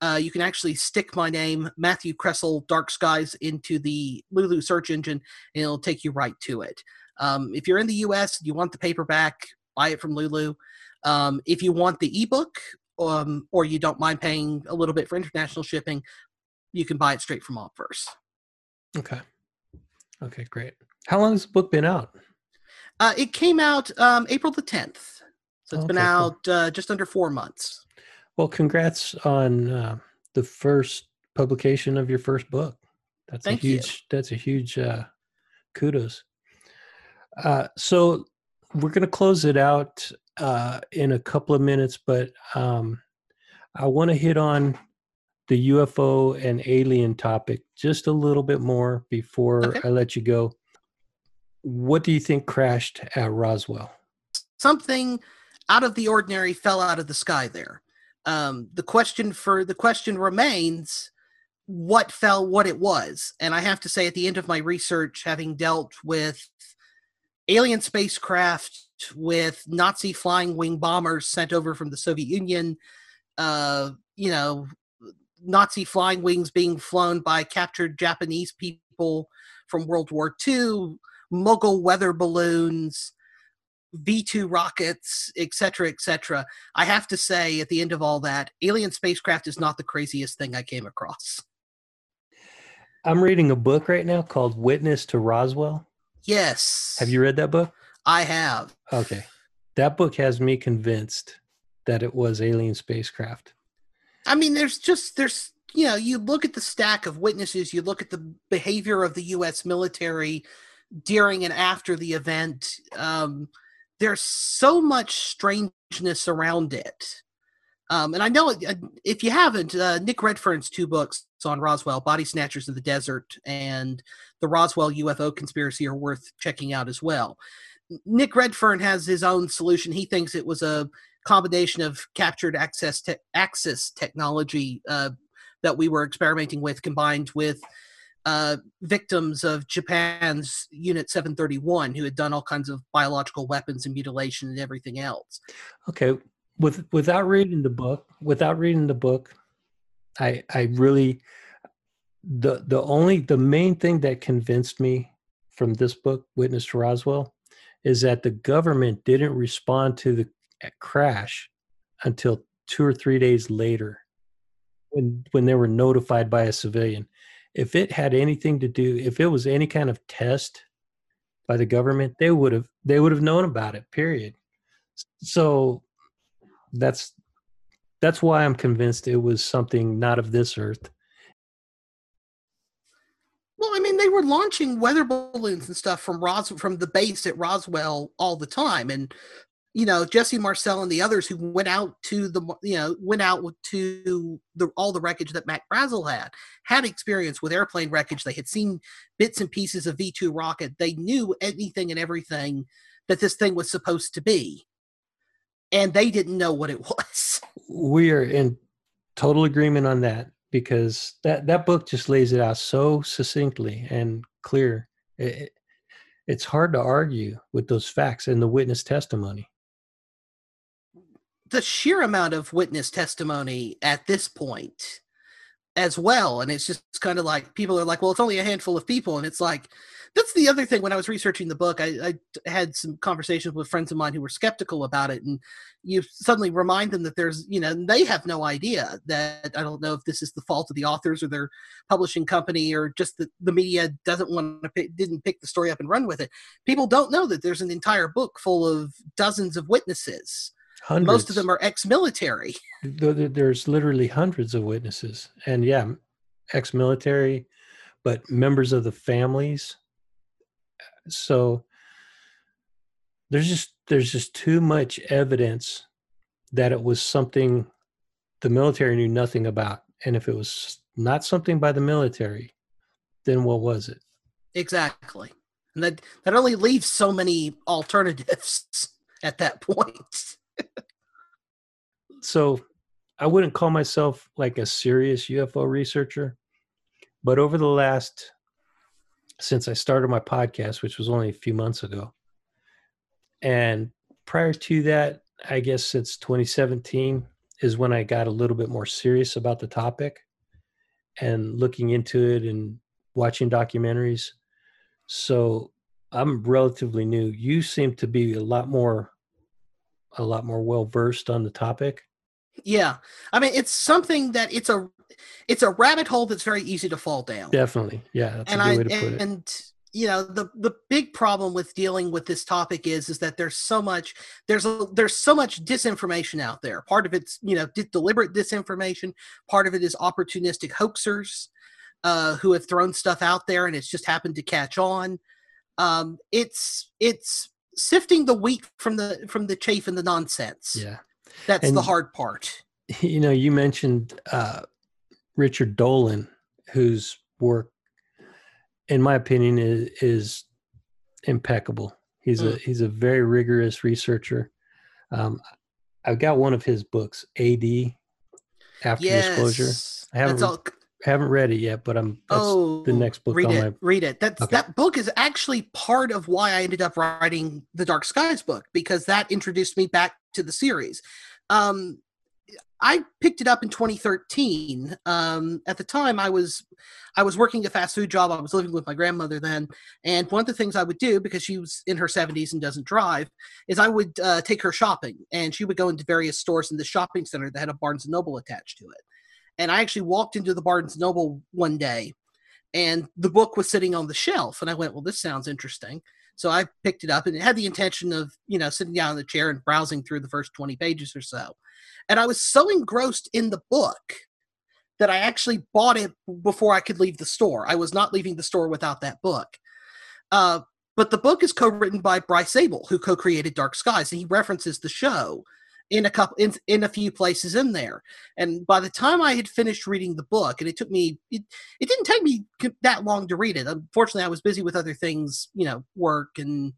Uh, you can actually stick my name, Matthew Kresal, Dark Skies, into the Lulu search engine, and it'll take you right to it. Um, if you're in the US, and you want the paperback, buy it from Lulu. Um, if you want the ebook, um, or you don't mind paying a little bit for international shipping, you can buy it straight from Obverse. Okay. Okay, great. How long has the book been out? Uh, it came out um, April the 10th. So it's okay, been out cool. uh, just under four months. Well, congrats on uh, the first publication of your first book. That's Thank a huge. You. That's a huge uh, kudos. Uh, so we're going to close it out uh, in a couple of minutes, but um, I want to hit on the UFO and alien topic just a little bit more before okay. I let you go. What do you think crashed at Roswell? Something out of the ordinary fell out of the sky there. Um, the question for the question remains what fell what it was and i have to say at the end of my research having dealt with alien spacecraft with nazi flying wing bombers sent over from the soviet union uh, you know Nazi flying wings being flown by captured Japanese people from World War II, Mogul weather balloons, V 2 rockets, etc., etc. I have to say, at the end of all that, alien spacecraft is not the craziest thing I came across. I'm reading a book right now called Witness to Roswell. Yes. Have you read that book? I have. Okay. That book has me convinced that it was alien spacecraft. I mean, there's just there's you know you look at the stack of witnesses, you look at the behavior of the U.S. military during and after the event. Um, there's so much strangeness around it. Um, and I know uh, if you haven't, uh, Nick Redfern's two books on Roswell, Body Snatchers in the Desert and The Roswell UFO Conspiracy, are worth checking out as well. Nick Redfern has his own solution. He thinks it was a combination of captured Axis to Axis technology uh, that we were experimenting with combined with uh, victims of Japan's Unit 731 who had done all kinds of biological weapons and mutilation and everything else. Okay. with without reading the book, without reading the book, I I really the the only the main thing that convinced me from this book, Witness to Roswell, is that the government didn't respond to the crash until two or three days later when when they were notified by a civilian. If it had anything to do if it was any kind of test by the government they would have they would have known about it period. So that's that's why i'm convinced it was something not of this earth. Well i mean they were launching weather balloons and stuff from Ros- from the base at roswell all the time and you know Jesse Marcel and the others who went out to the you know went out to the all the wreckage that Mac Brazel had had experience with airplane wreckage. They had seen bits and pieces of V two rocket. They knew anything and everything that this thing was supposed to be, and they didn't know what it *laughs* was. We are in total agreement on that because that that book just lays it out so succinctly and clear. It, it's hard to argue with those facts and the witness testimony the sheer amount of witness testimony at this point as well and it's just kind of like people are like well it's only a handful of people and it's like that's the other thing when i was researching the book I, I, had some conversations with friends of mine who were skeptical about it and you suddenly remind them that there's you know they have no idea that i don't know if this is the fault of the authors or their publishing company or just that the media doesn't want to pick, didn't pick the story up and run with it. People don't know that there's an entire book full of dozens of witnesses Hundreds. Most of them are ex-military. There's literally hundreds of witnesses, and yeah, ex-military, but members of the families. So there's just there's just too much evidence that it was something the military knew nothing about, and if it was not something by the military, then what was it? Exactly, and that that only leaves so many alternatives *laughs* at that point so I wouldn't call myself like a serious UFO researcher, but over the last since I started my podcast, which was only a few months ago, and prior to that, I guess since 2017 is when I got a little bit more serious about the topic and looking into it and watching documentaries. So I'm relatively new. You seem to be a lot more a lot more well versed on the topic. Yeah. I mean, it's something that it's a it's a rabbit hole that's very easy to fall down. Definitely. Yeah, that's and a good I, way to put and, it. And you know, the the big problem with dealing with this topic is is that there's so much there's a, there's so much disinformation out there. Part of it's, you know, deliberate disinformation, part of it is opportunistic hoaxers uh who have thrown stuff out there and it's just happened to catch on. Um it's it's sifting the wheat from the from the chaff and the nonsense. Yeah. That's and, the hard part. *laughs* You know, you mentioned uh, Richard Dolan, whose work, in my opinion, is, is impeccable. He's mm. a he's a very rigorous researcher. Um, I've got one of his books, AD, After yes. Disclosure. I haven't all, haven't read it yet, but I'm oh the next book. Read it. My, read it. That okay. that book is actually part of why I ended up writing the Dark Skies book because that introduced me back to the series. Um, I picked it up in 2013. Um, at the time, I was I was working a fast food job. I was living with my grandmother then, and one of the things I would do because she was in her 70s and doesn't drive is I would uh, take her shopping, and she would go into various stores in the shopping center that had a Barnes and Noble attached to it. And I actually walked into the Barnes Noble one day, and the book was sitting on the shelf, and I went, "Well, this sounds interesting." So I picked it up and it had the intention of, you know, sitting down in the chair and browsing through the first 20 pages or so. And I was so engrossed in the book that I actually bought it before I could leave the store. I was not leaving the store without that book. Uh, but the book is co-written by Bryce Zabel, who co-created Dark Skies, and he references the show in a couple in, in a few places in there. And by the time i had finished reading the book and it took me it, it didn't take me that long to read it. Unfortunately i was busy with other things you know work and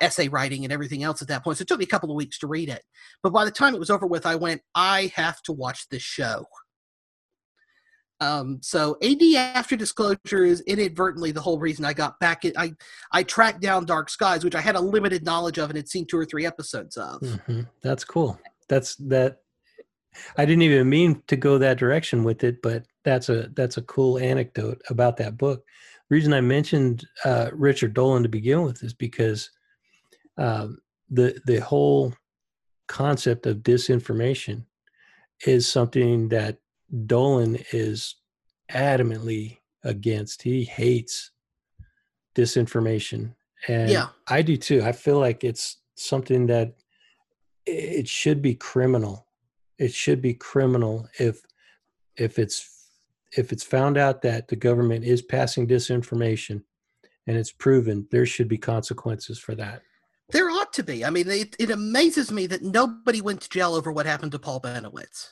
essay writing and everything else at that point. So it took me a couple of weeks to read it. But by the time it was over with i went i have to watch this show um, so AD after disclosure is inadvertently the whole reason I got back. In, I I tracked down Dark Skies, which I had a limited knowledge of and had seen two or three episodes of. Mm-hmm. That's cool. That's that. I didn't even mean to go that direction with it, but that's a that's a cool anecdote about that book. Reason I mentioned uh, Richard Dolan to begin with is because um, the the whole concept of disinformation is something that Dolan is adamantly against. He hates disinformation. And Yeah. I do too. I feel like it's something that it should be criminal. It should be criminal if if it's if it's found out that the government is passing disinformation and it's proven, there should be consequences for that. There ought to be. I mean, it, it amazes me that nobody went to jail over what happened to Paul Bennewitz.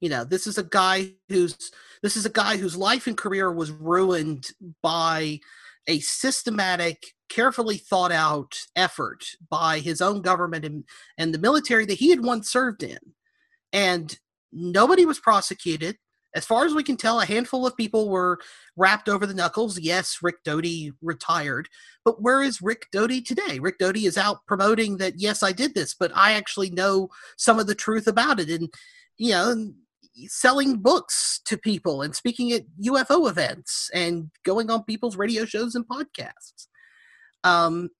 You know, this is a guy who's this is a guy whose life and career was ruined by a systematic, carefully thought out effort by his own government and, and the military that he had once served in. And nobody was prosecuted. As far as we can tell, a handful of people were rapped over the knuckles. Yes, Rick Doty retired, but where is Rick Doty today? Rick Doty is out promoting that, yes, I did this, but I actually know some of the truth about it. And, you know, selling books to people and speaking at UFO events and going on people's radio shows and podcasts. Um,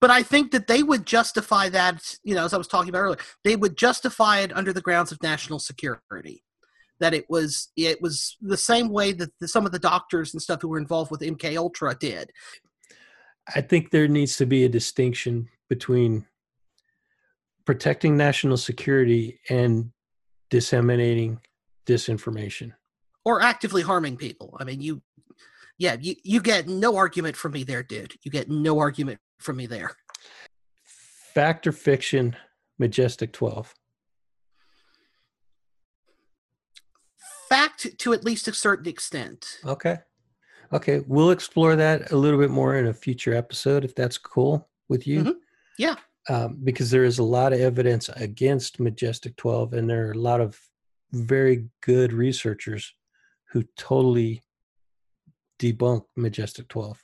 but I think that they would justify that, you know, as I was talking about earlier, they would justify it under the grounds of national security. That it was it was the same way that the, some of the doctors and stuff who were involved with MK Ultra did. I think there needs to be a distinction between protecting national security and disseminating disinformation. or actively harming people. I mean, you, yeah, you you get no argument from me there, dude. You get no argument from me there. Fact or fiction, Majestic 12. Fact to at least a certain extent. Okay. Okay. We'll explore that a little bit more in a future episode if that's cool with you. Mhm. Yeah. Um, because there is a lot of evidence against Majestic 12, and there are a lot of very good researchers who totally debunk Majestic 12.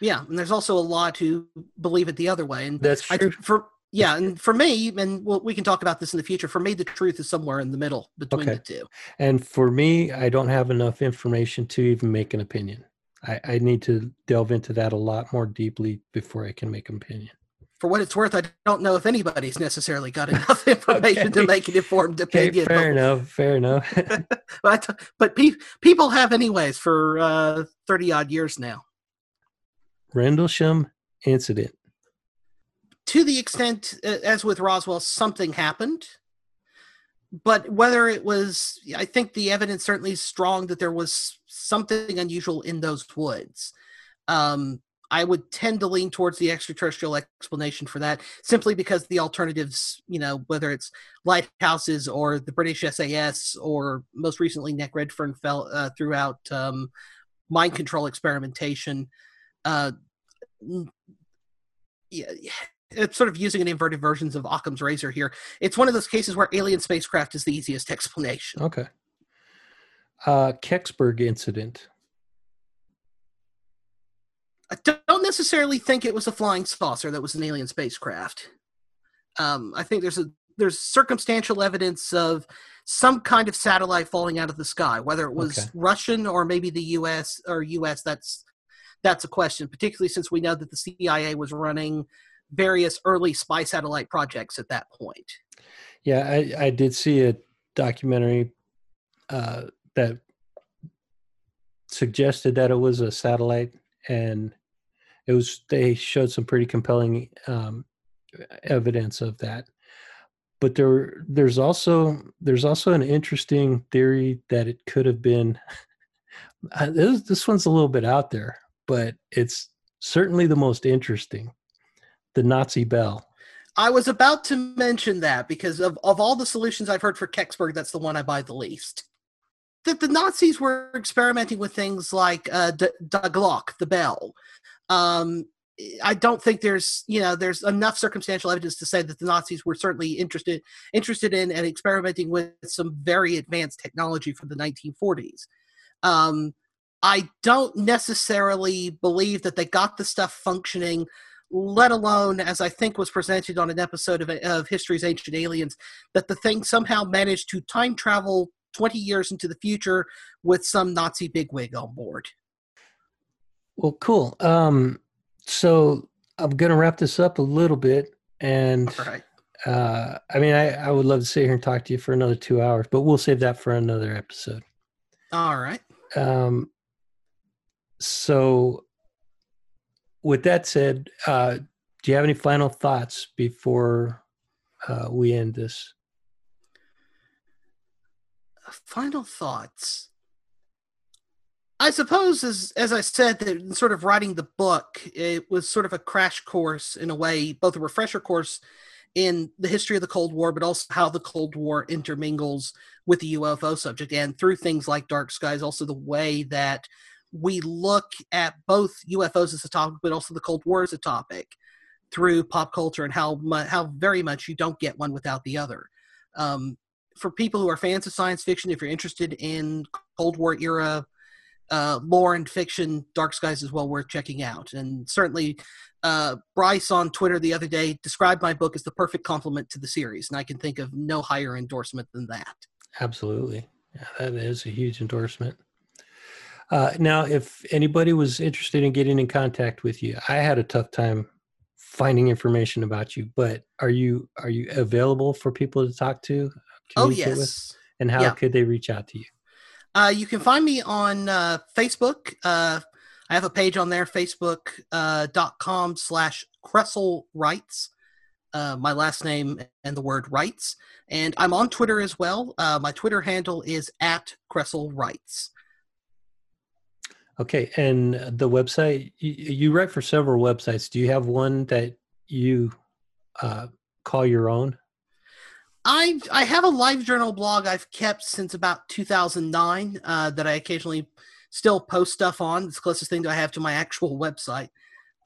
Yeah, and there's also a lot who believe it the other way. And That's I, true. for yeah, and for me, and we'll, we can talk about this in the future. For me, the truth is somewhere in the middle between Okay. the two. And for me, I don't have enough information to even make an opinion. I, I need to delve into that a lot more deeply before I can make an opinion. For what it's worth, I don't know if anybody's necessarily got enough *laughs* information to make an informed Okay, opinion. fair but- enough. Fair enough. *laughs* but but pe- people have anyways for uh, 30 odd years now. Rendlesham incident. to the extent uh, as with Roswell, something happened. But whether it was, I think the evidence certainly is strong that there was something unusual in those woods. Um, I would tend to lean towards the extraterrestrial explanation for that, simply because the alternatives, you know, whether it's lighthouses or the British SAS or most recently Nick Redfern fell uh, throughout um, mind control experimentation. Uh, yeah, it's sort of using an inverted versions of Occam's razor here. It's one of those cases where alien spacecraft is the easiest explanation. Okay. Uh, Kecksburg incident. I don't necessarily think it was a flying saucer that was an alien spacecraft. Um, I think there's a there's circumstantial evidence of some kind of satellite falling out of the sky, whether it was Okay. Russian or maybe the U.S. or U.S. That's that's a question, particularly since we know that the CIA was running various early spy satellite projects at that point. Yeah, I, I did see a documentary uh, that suggested that it was a satellite, and it was they showed some pretty compelling um, evidence of that. But there, there's also there's also an interesting theory that it could have been. Uh, this this one's a little bit out there, but it's certainly the most interesting. The Nazi bell. I was about to mention that because of, of all the solutions I've heard for Kecksburg, that's the one I buy the least. That the Nazis were experimenting with things like uh, the Glocke, the bell. Um, I don't think there's you know there's enough circumstantial evidence to say that the Nazis were certainly interested interested in and experimenting with some very advanced technology from the 1940s. Um, I don't necessarily believe that they got the stuff functioning let alone, as I think was presented on an episode of, of History's Ancient Aliens, that the thing somehow managed to time travel 20 years into the future with some Nazi bigwig on board. Well, cool. Um, so I'm going to wrap this up a little bit. And uh, I mean, I, I would love to sit here and talk to you for another two hours, but we'll save that for another episode. All right. Um, so with that said, uh, do you have any final thoughts before uh, we end this? Final thoughts. I suppose, as as I said, that sort of writing the book, it was sort of a crash course in a way, both a refresher course in the history of the Cold War, but also how the Cold War intermingles with the UFO subject, and through things like Dark Skies, also the way that we look at both UFOs as a topic, but also the Cold War as a topic through pop culture and how mu- how very much you don't get one without the other. Um, for people who are fans of science fiction, if you're interested in Cold War era uh, lore and fiction, Dark Skies is well worth checking out. And certainly, uh, Bryce on Twitter the other day described my book as the perfect complement to the series, and I can think of no higher endorsement than that. Absolutely, yeah, that is a huge endorsement. Uh, now, if anybody was interested in getting in contact with you, I had a tough time finding information about you. But are you are you available for people to talk to? Oh yes. With? And how yeah. could they reach out to you? Uh, you can find me on uh, Facebook. Uh, I have a page on there, facebook.com uh, slash Kresal Writes. Uh, my last name and the word Writes. And I'm on Twitter as well. Uh, my Twitter handle is at Kresal Writes. Okay, and the website you, you, write for several websites. Do you have one that you call your own? I I have a live journal blog I've kept since about 2009 uh, that I occasionally still post stuff on. It's the closest thing that I have to my actual website.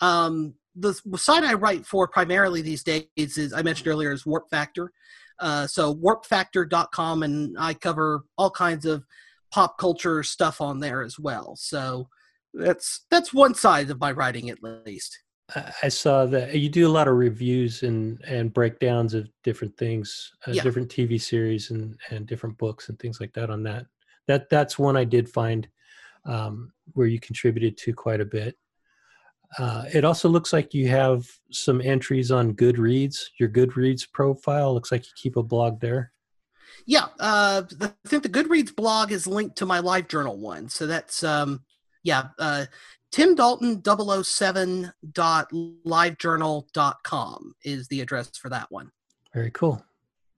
Um, the site I write for primarily these days is I mentioned earlier is Warp Factor. Uh, so warpfactor.com, and I cover all kinds of pop culture stuff on there as well. So that's that's one side of my writing at least. I saw that you do a lot of reviews and and breakdowns of different things, uh, yeah. different TV series and and different books and things like that on that. That that's one I did find um, where you contributed to quite a bit. Uh, it also looks like you have some entries on Goodreads. Your Goodreads profile looks like you keep a blog there. Yeah, uh, I think the Goodreads blog is linked to my live journal one. So that's um, yeah, uh, timdalton007.livejournal.com is the address for that one. Very cool.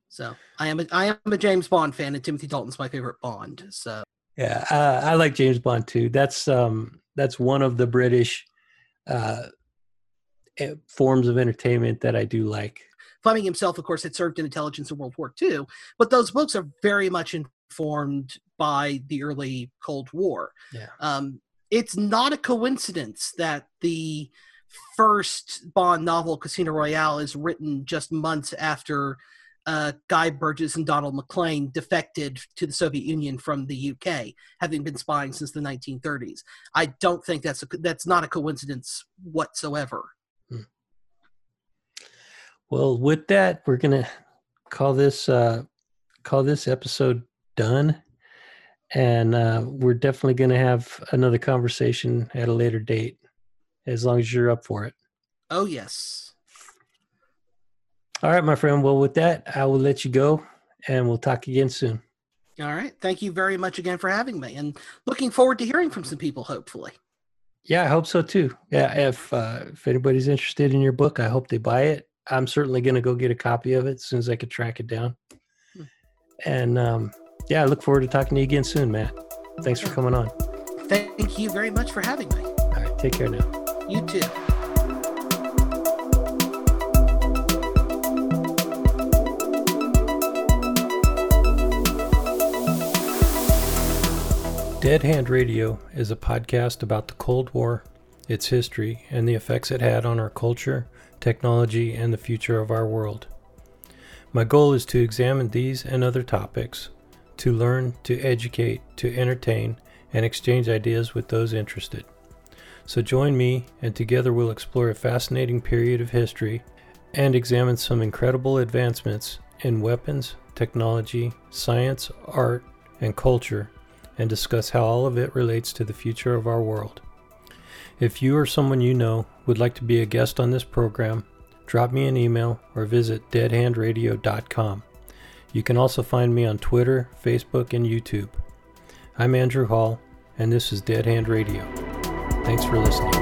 So I am a, I am a James Bond fan, and Timothy Dalton's my favorite Bond. So yeah, uh, I like James Bond too. That's um that's one of the British uh, eh, forms of entertainment that I do like. Fleming himself, of course, had served in intelligence in World War II, but those books are very much informed by the early Cold War. Yeah. Um, it's not a coincidence that the first Bond novel, Casino Royale, is written just months after uh, Guy Burgess and Donald Maclean defected to the Soviet Union from the UK, having been spying since the 1930s. I don't think that's a, that's not a coincidence whatsoever. Well, with that, we're gonna call this uh, call this episode done, and uh, we're definitely gonna have another conversation at a later date, as long as you're up for it. Oh yes. All right, my friend. Well, with that, I will let you go, and we'll talk again soon. All right. Thank you very much again for having me, and looking forward to hearing from some people. Hopefully. Yeah, I hope so too. Yeah, if uh, if anybody's interested in your book, I hope they buy it I'm certainly going to go get a copy of it as soon as I can track it down. Hmm. And um, yeah, I look forward to talking to you again soon, Matt. Thanks for coming on. Thank you very much for having me. All right, take care now. You too. Dead Hand Radio is a podcast about the Cold War, its history, and the effects it had on our culture technology, and the future of our world. My goal is to examine these and other topics, to learn, to educate, to entertain, and exchange ideas with those interested. So join me, and together we'll explore a fascinating period of history and examine some incredible advancements in weapons, technology, science, art, and culture, and discuss how all of it relates to the future of our world. If you or someone you know would like to be a guest on this program, drop me an email or visit deadhandradio.com. You can also find me on Twitter, Facebook, and YouTube. I'm Andrew Hall, and this is Dead Hand Radio. Thanks for listening.